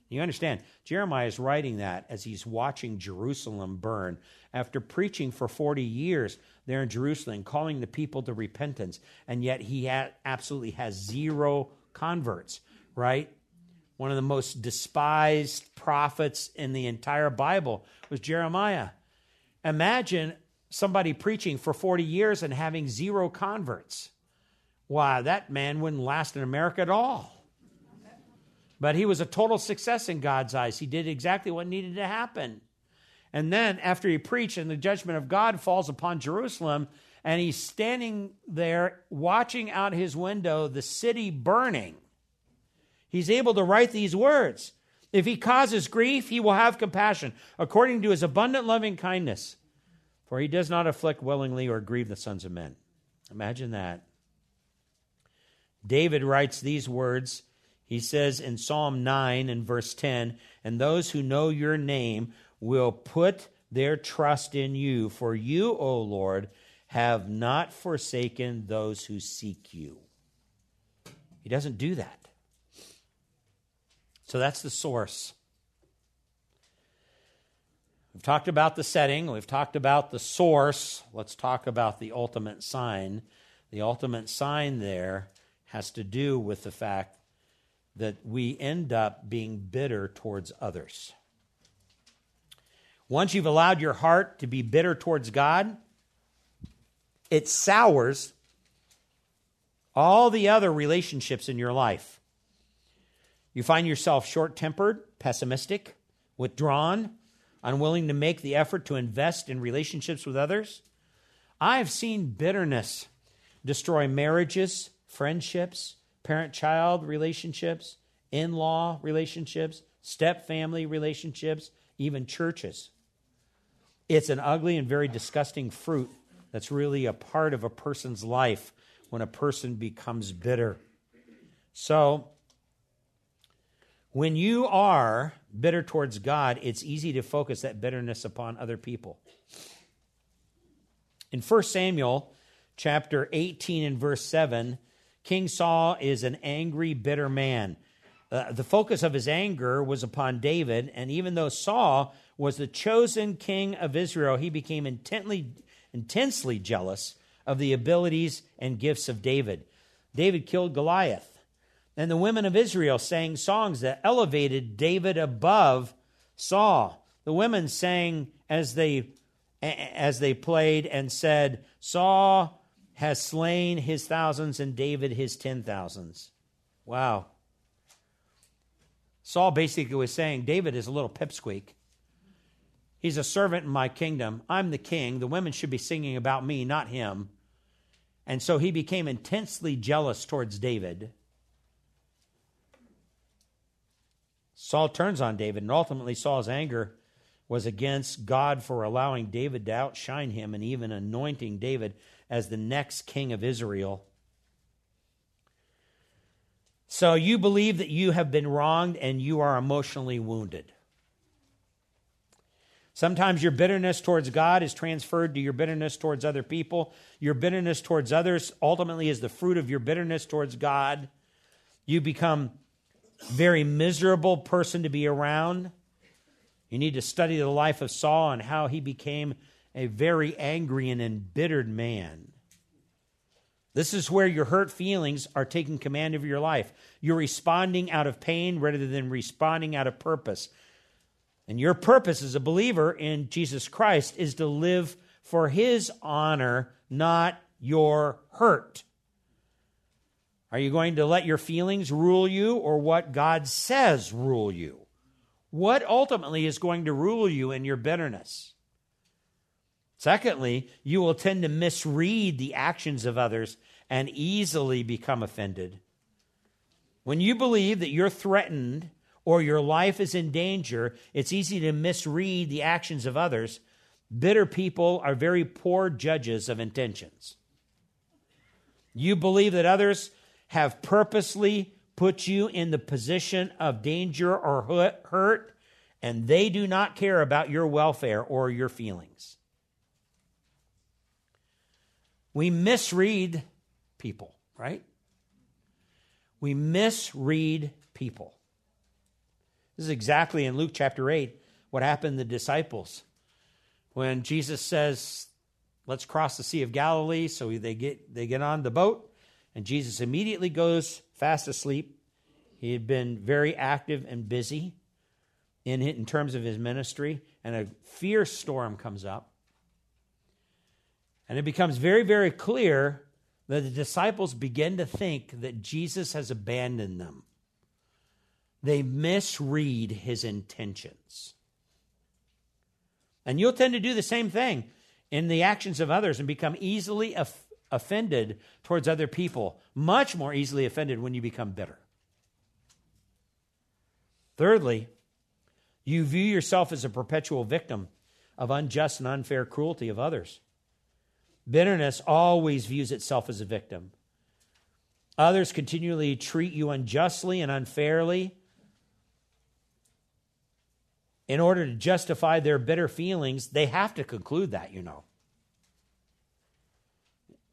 You understand, Jeremiah is writing that as he's watching Jerusalem burn. After preaching for 40 years there in Jerusalem, calling the people to repentance, and yet he ha- absolutely has zero converts, right? One of the most despised prophets in the entire Bible was Jeremiah. Imagine somebody preaching for 40 years and having zero converts. Why, that man wouldn't last in America at all. But he was a total success in God's eyes. He did exactly what needed to happen. And then, after he preached, and the judgment of God falls upon Jerusalem, and he's standing there watching out his window, the city burning. He's able to write these words If he causes grief, he will have compassion, according to his abundant loving kindness. For he does not afflict willingly or grieve the sons of men. Imagine that. David writes these words. He says in Psalm 9 and verse 10 And those who know your name will put their trust in you, for you, O Lord, have not forsaken those who seek you. He doesn't do that. So that's the source. We've talked about the setting, we've talked about the source. Let's talk about the ultimate sign. The ultimate sign there has to do with the fact that we end up being bitter towards others. Once you've allowed your heart to be bitter towards God, it sours all the other relationships in your life. You find yourself short tempered, pessimistic, withdrawn, unwilling to make the effort to invest in relationships with others. I have seen bitterness destroy marriages, friendships, parent child relationships, in law relationships, step family relationships, even churches. It's an ugly and very disgusting fruit that's really a part of a person's life when a person becomes bitter. So, when you are bitter towards God, it's easy to focus that bitterness upon other people. In 1 Samuel chapter 18 and verse 7, King Saul is an angry, bitter man. Uh, the focus of his anger was upon David, and even though Saul was the chosen king of Israel, he became intently intensely jealous of the abilities and gifts of David. David killed Goliath. And the women of Israel sang songs that elevated David above Saul. The women sang as they as they played and said, Saul has slain his thousands and David his ten thousands. Wow. Saul basically was saying, David is a little pipsqueak. He's a servant in my kingdom. I'm the king. The women should be singing about me, not him. And so he became intensely jealous towards David. Saul turns on David, and ultimately Saul's anger was against God for allowing David to outshine him and even anointing David as the next king of Israel. So you believe that you have been wronged and you are emotionally wounded. Sometimes your bitterness towards God is transferred to your bitterness towards other people. Your bitterness towards others ultimately is the fruit of your bitterness towards God. You become very miserable person to be around. You need to study the life of Saul and how he became a very angry and embittered man. This is where your hurt feelings are taking command of your life. You're responding out of pain rather than responding out of purpose. And your purpose as a believer in Jesus Christ is to live for his honor, not your hurt. Are you going to let your feelings rule you or what God says rule you? What ultimately is going to rule you in your bitterness? Secondly, you will tend to misread the actions of others and easily become offended. When you believe that you're threatened or your life is in danger, it's easy to misread the actions of others. Bitter people are very poor judges of intentions. You believe that others have purposely put you in the position of danger or hurt, and they do not care about your welfare or your feelings. We misread people, right? We misread people. This is exactly in Luke chapter 8 what happened to the disciples. When Jesus says, Let's cross the Sea of Galilee, so they get, they get on the boat, and Jesus immediately goes fast asleep. He had been very active and busy in, in terms of his ministry, and a fierce storm comes up. And it becomes very, very clear that the disciples begin to think that Jesus has abandoned them. They misread his intentions. And you'll tend to do the same thing in the actions of others and become easily offended towards other people, much more easily offended when you become bitter. Thirdly, you view yourself as a perpetual victim of unjust and unfair cruelty of others. Bitterness always views itself as a victim. Others continually treat you unjustly and unfairly. In order to justify their bitter feelings, they have to conclude that, you know.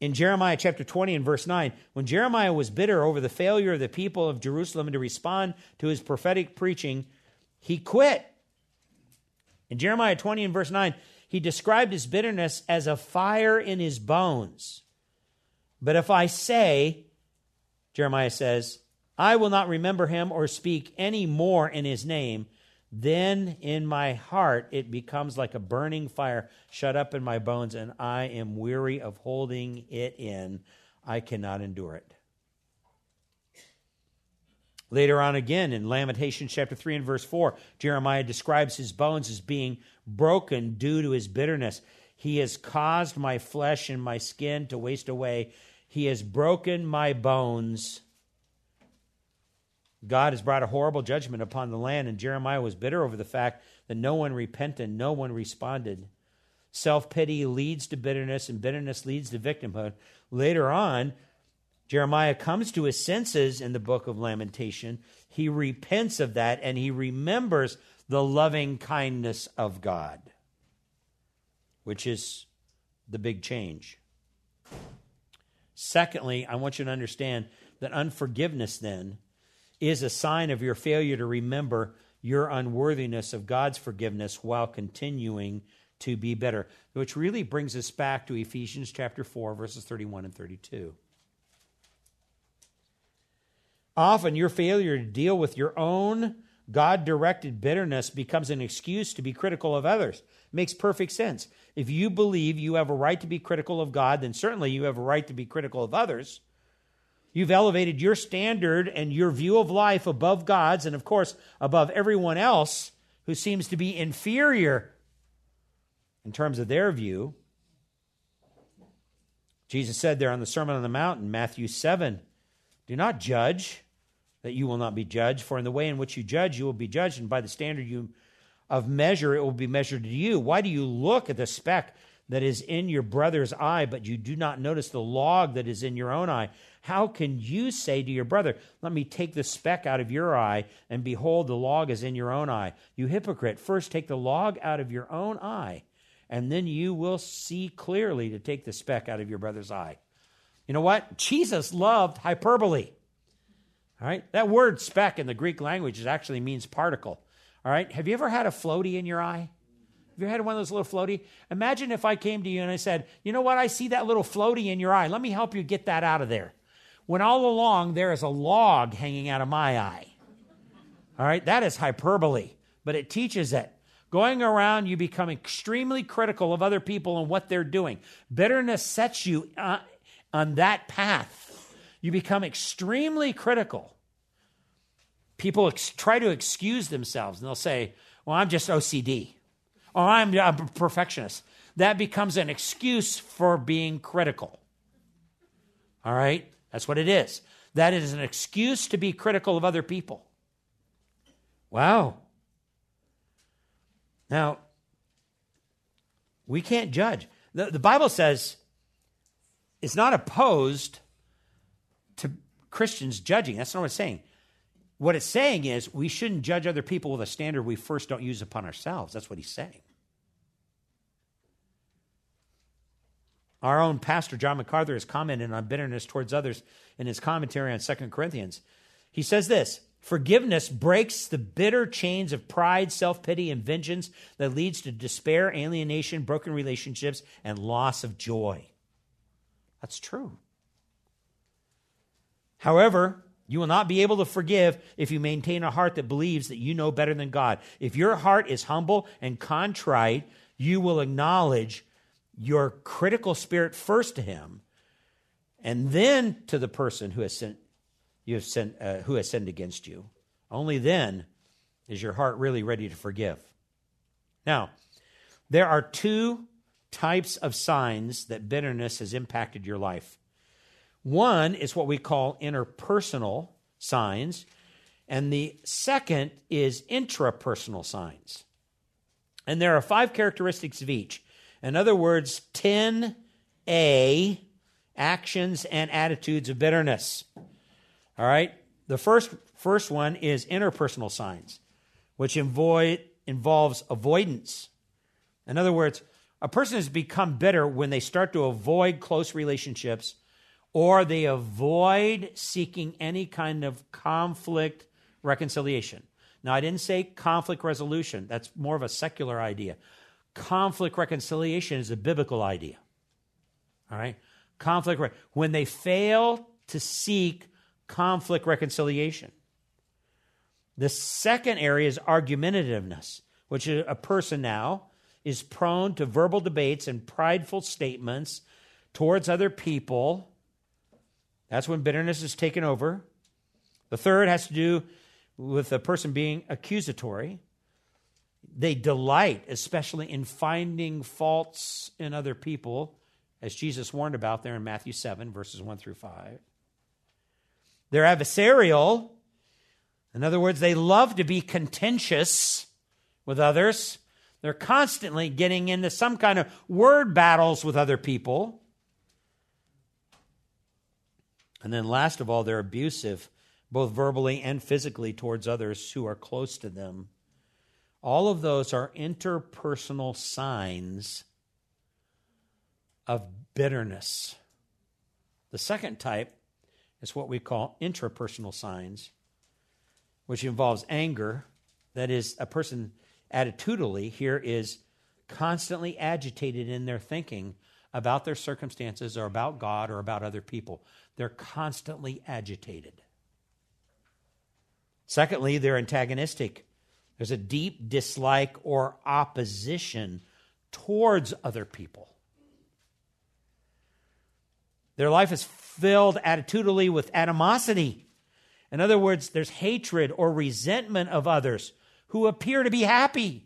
In Jeremiah chapter 20 and verse 9, when Jeremiah was bitter over the failure of the people of Jerusalem to respond to his prophetic preaching, he quit. In Jeremiah 20 and verse 9, he described his bitterness as a fire in his bones. But if I say, Jeremiah says, I will not remember him or speak any more in his name, then in my heart it becomes like a burning fire shut up in my bones, and I am weary of holding it in. I cannot endure it. Later on again in Lamentations chapter 3 and verse 4, Jeremiah describes his bones as being broken due to his bitterness. He has caused my flesh and my skin to waste away. He has broken my bones. God has brought a horrible judgment upon the land, and Jeremiah was bitter over the fact that no one repented, no one responded. Self pity leads to bitterness, and bitterness leads to victimhood. Later on, Jeremiah comes to his senses in the book of Lamentation. He repents of that and he remembers the loving kindness of God, which is the big change. Secondly, I want you to understand that unforgiveness then is a sign of your failure to remember your unworthiness of God's forgiveness while continuing to be better, which really brings us back to Ephesians chapter 4 verses 31 and 32. Often, your failure to deal with your own God directed bitterness becomes an excuse to be critical of others. Makes perfect sense. If you believe you have a right to be critical of God, then certainly you have a right to be critical of others. You've elevated your standard and your view of life above God's, and of course, above everyone else who seems to be inferior in terms of their view. Jesus said there on the Sermon on the Mount in Matthew 7 do not judge, that you will not be judged, for in the way in which you judge, you will be judged, and by the standard you, of measure, it will be measured to you. Why do you look at the speck that is in your brother's eye, but you do not notice the log that is in your own eye? How can you say to your brother, Let me take the speck out of your eye, and behold, the log is in your own eye? You hypocrite, first take the log out of your own eye, and then you will see clearly to take the speck out of your brother's eye. You know what? Jesus loved hyperbole. All right? That word speck in the Greek language actually means particle. All right? Have you ever had a floaty in your eye? Have you had one of those little floaty? Imagine if I came to you and I said, You know what? I see that little floaty in your eye. Let me help you get that out of there. When all along there is a log hanging out of my eye. All right? That is hyperbole, but it teaches it. Going around, you become extremely critical of other people and what they're doing. Bitterness sets you uh, on that path, you become extremely critical. people ex- try to excuse themselves and they'll say, Well, I'm just OCD, or I'm, I'm a perfectionist. That becomes an excuse for being critical. All right? That's what it is. That is an excuse to be critical of other people. Wow. Now, we can't judge. The, the Bible says it's not opposed to Christians judging. That's not what it's saying. What it's saying is we shouldn't judge other people with a standard we first don't use upon ourselves. That's what he's saying. Our own pastor, John MacArthur, has commented on bitterness towards others in his commentary on 2 Corinthians. He says this Forgiveness breaks the bitter chains of pride, self pity, and vengeance that leads to despair, alienation, broken relationships, and loss of joy. That's true. However, you will not be able to forgive if you maintain a heart that believes that you know better than God. If your heart is humble and contrite, you will acknowledge your critical spirit first to Him, and then to the person who has sent you have sent, uh, who has sinned against you. Only then is your heart really ready to forgive. Now, there are two types of signs that bitterness has impacted your life. One is what we call interpersonal signs, and the second is intrapersonal signs. And there are five characteristics of each. In other words, 10A actions and attitudes of bitterness. All right? The first, first one is interpersonal signs, which avoid, involves avoidance. In other words, a person has become bitter when they start to avoid close relationships or they avoid seeking any kind of conflict reconciliation. Now, I didn't say conflict resolution, that's more of a secular idea. Conflict reconciliation is a biblical idea. All right? Conflict, when they fail to seek conflict reconciliation. The second area is argumentativeness, which is a person now is prone to verbal debates and prideful statements towards other people. That's when bitterness is taken over. The third has to do with a person being accusatory. They delight, especially in finding faults in other people, as Jesus warned about there in Matthew 7, verses 1 through 5. They're adversarial. In other words, they love to be contentious with others. They're constantly getting into some kind of word battles with other people. And then, last of all, they're abusive, both verbally and physically, towards others who are close to them. All of those are interpersonal signs of bitterness. The second type is what we call intrapersonal signs, which involves anger. That is, a person attitudinally here is constantly agitated in their thinking about their circumstances or about God or about other people. They're constantly agitated. Secondly, they're antagonistic. There's a deep dislike or opposition towards other people. Their life is filled attitudinally with animosity. In other words, there's hatred or resentment of others who appear to be happy.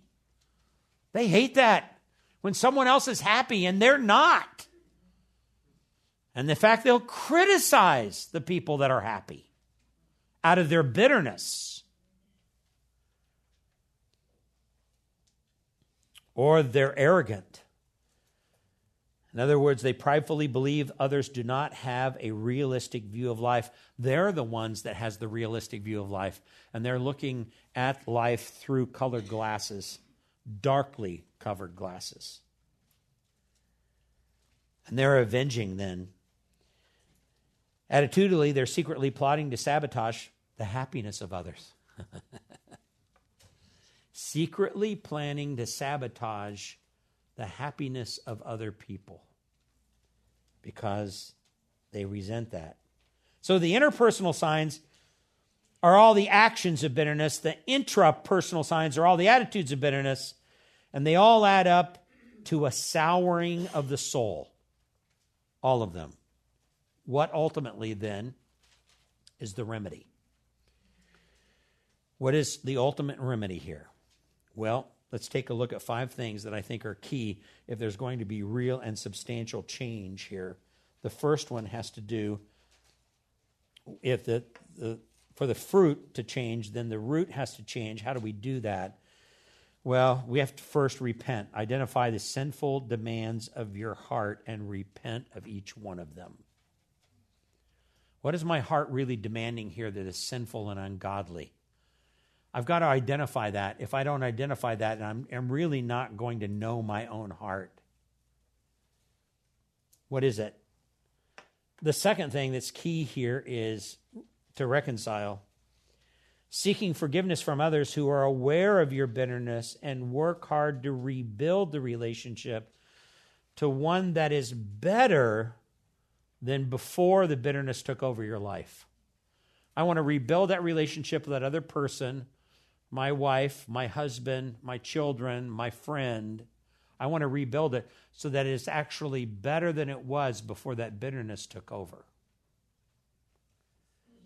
They hate that when someone else is happy and they're not. And the fact they'll criticize the people that are happy out of their bitterness. Or they're arrogant. In other words, they pridefully believe others do not have a realistic view of life. They're the ones that has the realistic view of life, and they're looking at life through colored glasses, darkly covered glasses. And they're avenging then. Attitudinally, they're secretly plotting to sabotage the happiness of others. secretly planning to sabotage the happiness of other people because they resent that. So the interpersonal signs are all the actions of bitterness, the intrapersonal signs are all the attitudes of bitterness, and they all add up to a souring of the soul. All of them. What ultimately then is the remedy? What is the ultimate remedy here? Well, let's take a look at five things that I think are key if there's going to be real and substantial change here. The first one has to do if the, the for the fruit to change, then the root has to change. How do we do that? Well, we have to first repent, identify the sinful demands of your heart, and repent of each one of them. What is my heart really demanding here that is sinful and ungodly? I've got to identify that. If I don't identify that, I'm, I'm really not going to know my own heart. What is it? The second thing that's key here is to reconcile seeking forgiveness from others who are aware of your bitterness and work hard to rebuild the relationship to one that is better than before the bitterness took over your life. I want to rebuild that relationship with that other person, my wife, my husband, my children, my friend. I want to rebuild it so that it's actually better than it was before that bitterness took over.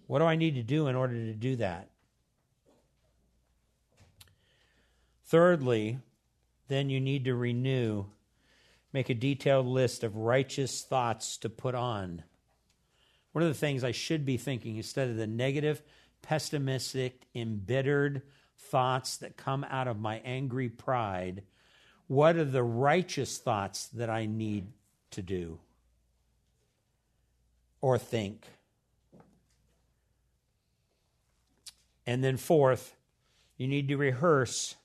What do I need to do in order to do that? Thirdly, then you need to renew, make a detailed list of righteous thoughts to put on. One of the things I should be thinking instead of the negative, pessimistic, embittered thoughts that come out of my angry pride? What are the righteous thoughts that I need to do or think? And then, fourth, you need to rehearse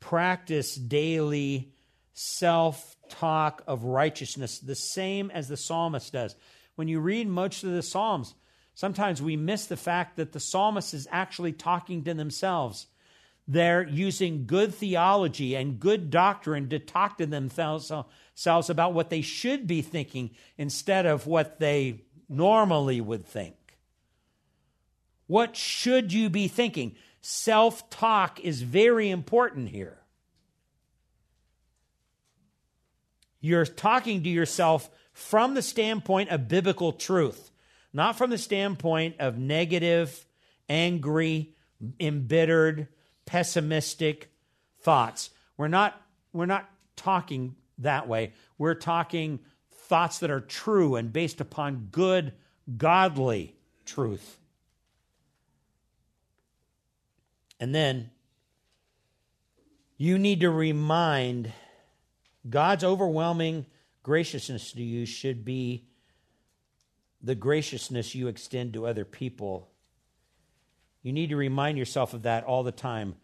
practice daily self talk of righteousness, the same as the psalmist does. When you read much of the Psalms, sometimes we miss the fact that the psalmist is actually talking to themselves. They're using good theology and good doctrine to talk to themselves about what they should be thinking instead of what they normally would think. What should you be thinking? Self talk is very important here. You're talking to yourself from the standpoint of biblical truth, not from the standpoint of negative, angry, embittered, pessimistic thoughts. We're not, we're not talking that way. We're talking thoughts that are true and based upon good, godly truth. And then you need to remind God's overwhelming graciousness to you should be the graciousness you extend to other people. You need to remind yourself of that all the time.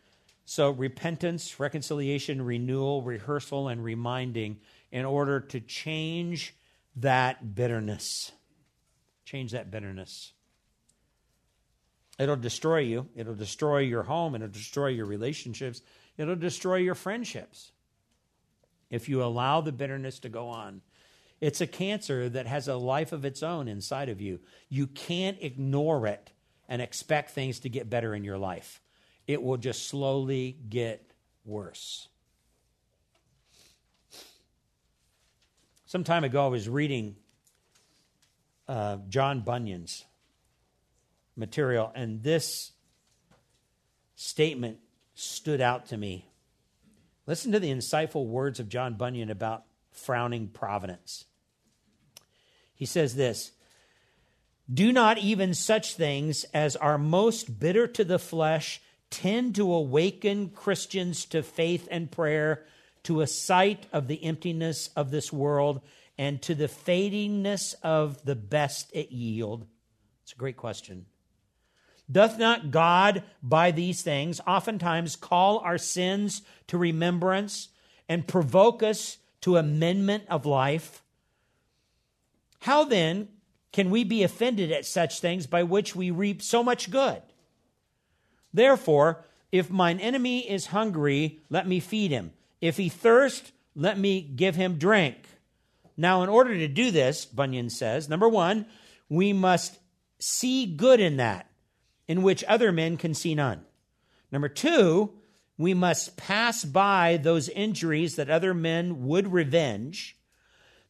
So, repentance, reconciliation, renewal, rehearsal, and reminding in order to change that bitterness. Change that bitterness. It'll destroy you. It'll destroy your home. It'll destroy your relationships. It'll destroy your friendships if you allow the bitterness to go on. It's a cancer that has a life of its own inside of you. You can't ignore it and expect things to get better in your life. It will just slowly get worse. Some time ago, I was reading uh, John Bunyan's material, and this statement stood out to me. Listen to the insightful words of John Bunyan about frowning providence. He says this Do not even such things as are most bitter to the flesh tend to awaken Christians to faith and prayer, to a sight of the emptiness of this world, and to the fadingness of the best it yield? It's a great question. Doth not God by these things oftentimes call our sins to remembrance and provoke us to amendment of life? How then can we be offended at such things by which we reap so much good? Therefore, if mine enemy is hungry, let me feed him. If he thirst, let me give him drink. Now, in order to do this, Bunyan says, number one, we must see good in that in which other men can see none. Number two, we must pass by those injuries that other men would revenge.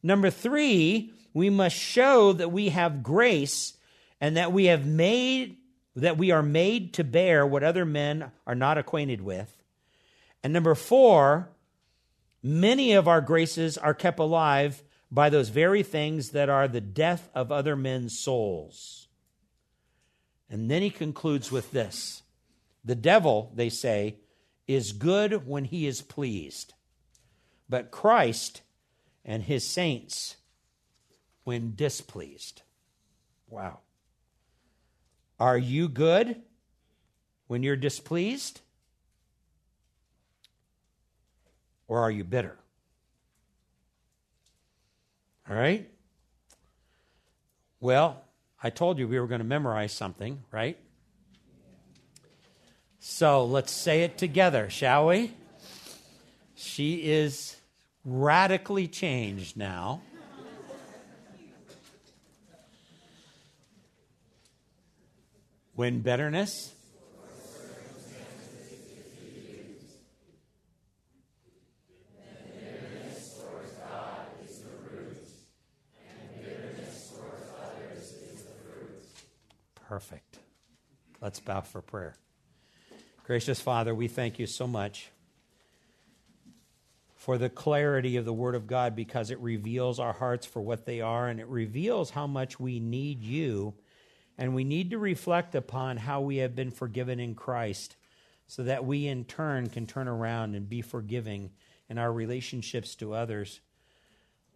Number three, we must show that we have grace and that we have made that we are made to bear what other men are not acquainted with. And number four, many of our graces are kept alive by those very things that are the death of other men's souls. And then he concludes with this The devil, they say, is good when he is pleased, but Christ and his saints when displeased. Wow. Are you good when you're displeased? Or are you bitter? All right? Well, I told you we were going to memorize something, right? So let's say it together, shall we? She is radically changed now. When bitterness Perfect. Let's bow for prayer. Gracious Father, we thank you so much for the clarity of the Word of God because it reveals our hearts for what they are and it reveals how much we need you and we need to reflect upon how we have been forgiven in Christ so that we in turn can turn around and be forgiving in our relationships to others,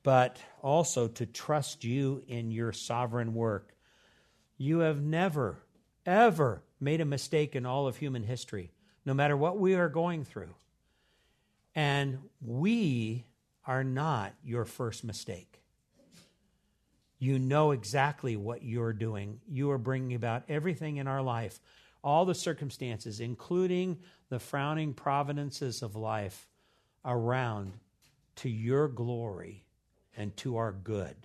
but also to trust you in your sovereign work you have never, ever made a mistake in all of human history, no matter what we are going through. And we are not your first mistake. You know exactly what you're doing. You are bringing about everything in our life, all the circumstances, including the frowning providences of life, around to your glory and to our good.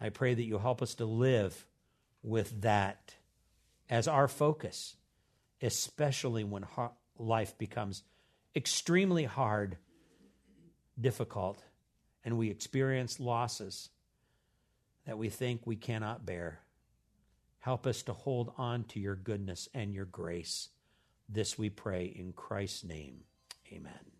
I pray that you'll help us to live with that as our focus, especially when life becomes extremely hard, difficult, and we experience losses that we think we cannot bear. Help us to hold on to your goodness and your grace. This we pray in Christ's name. Amen.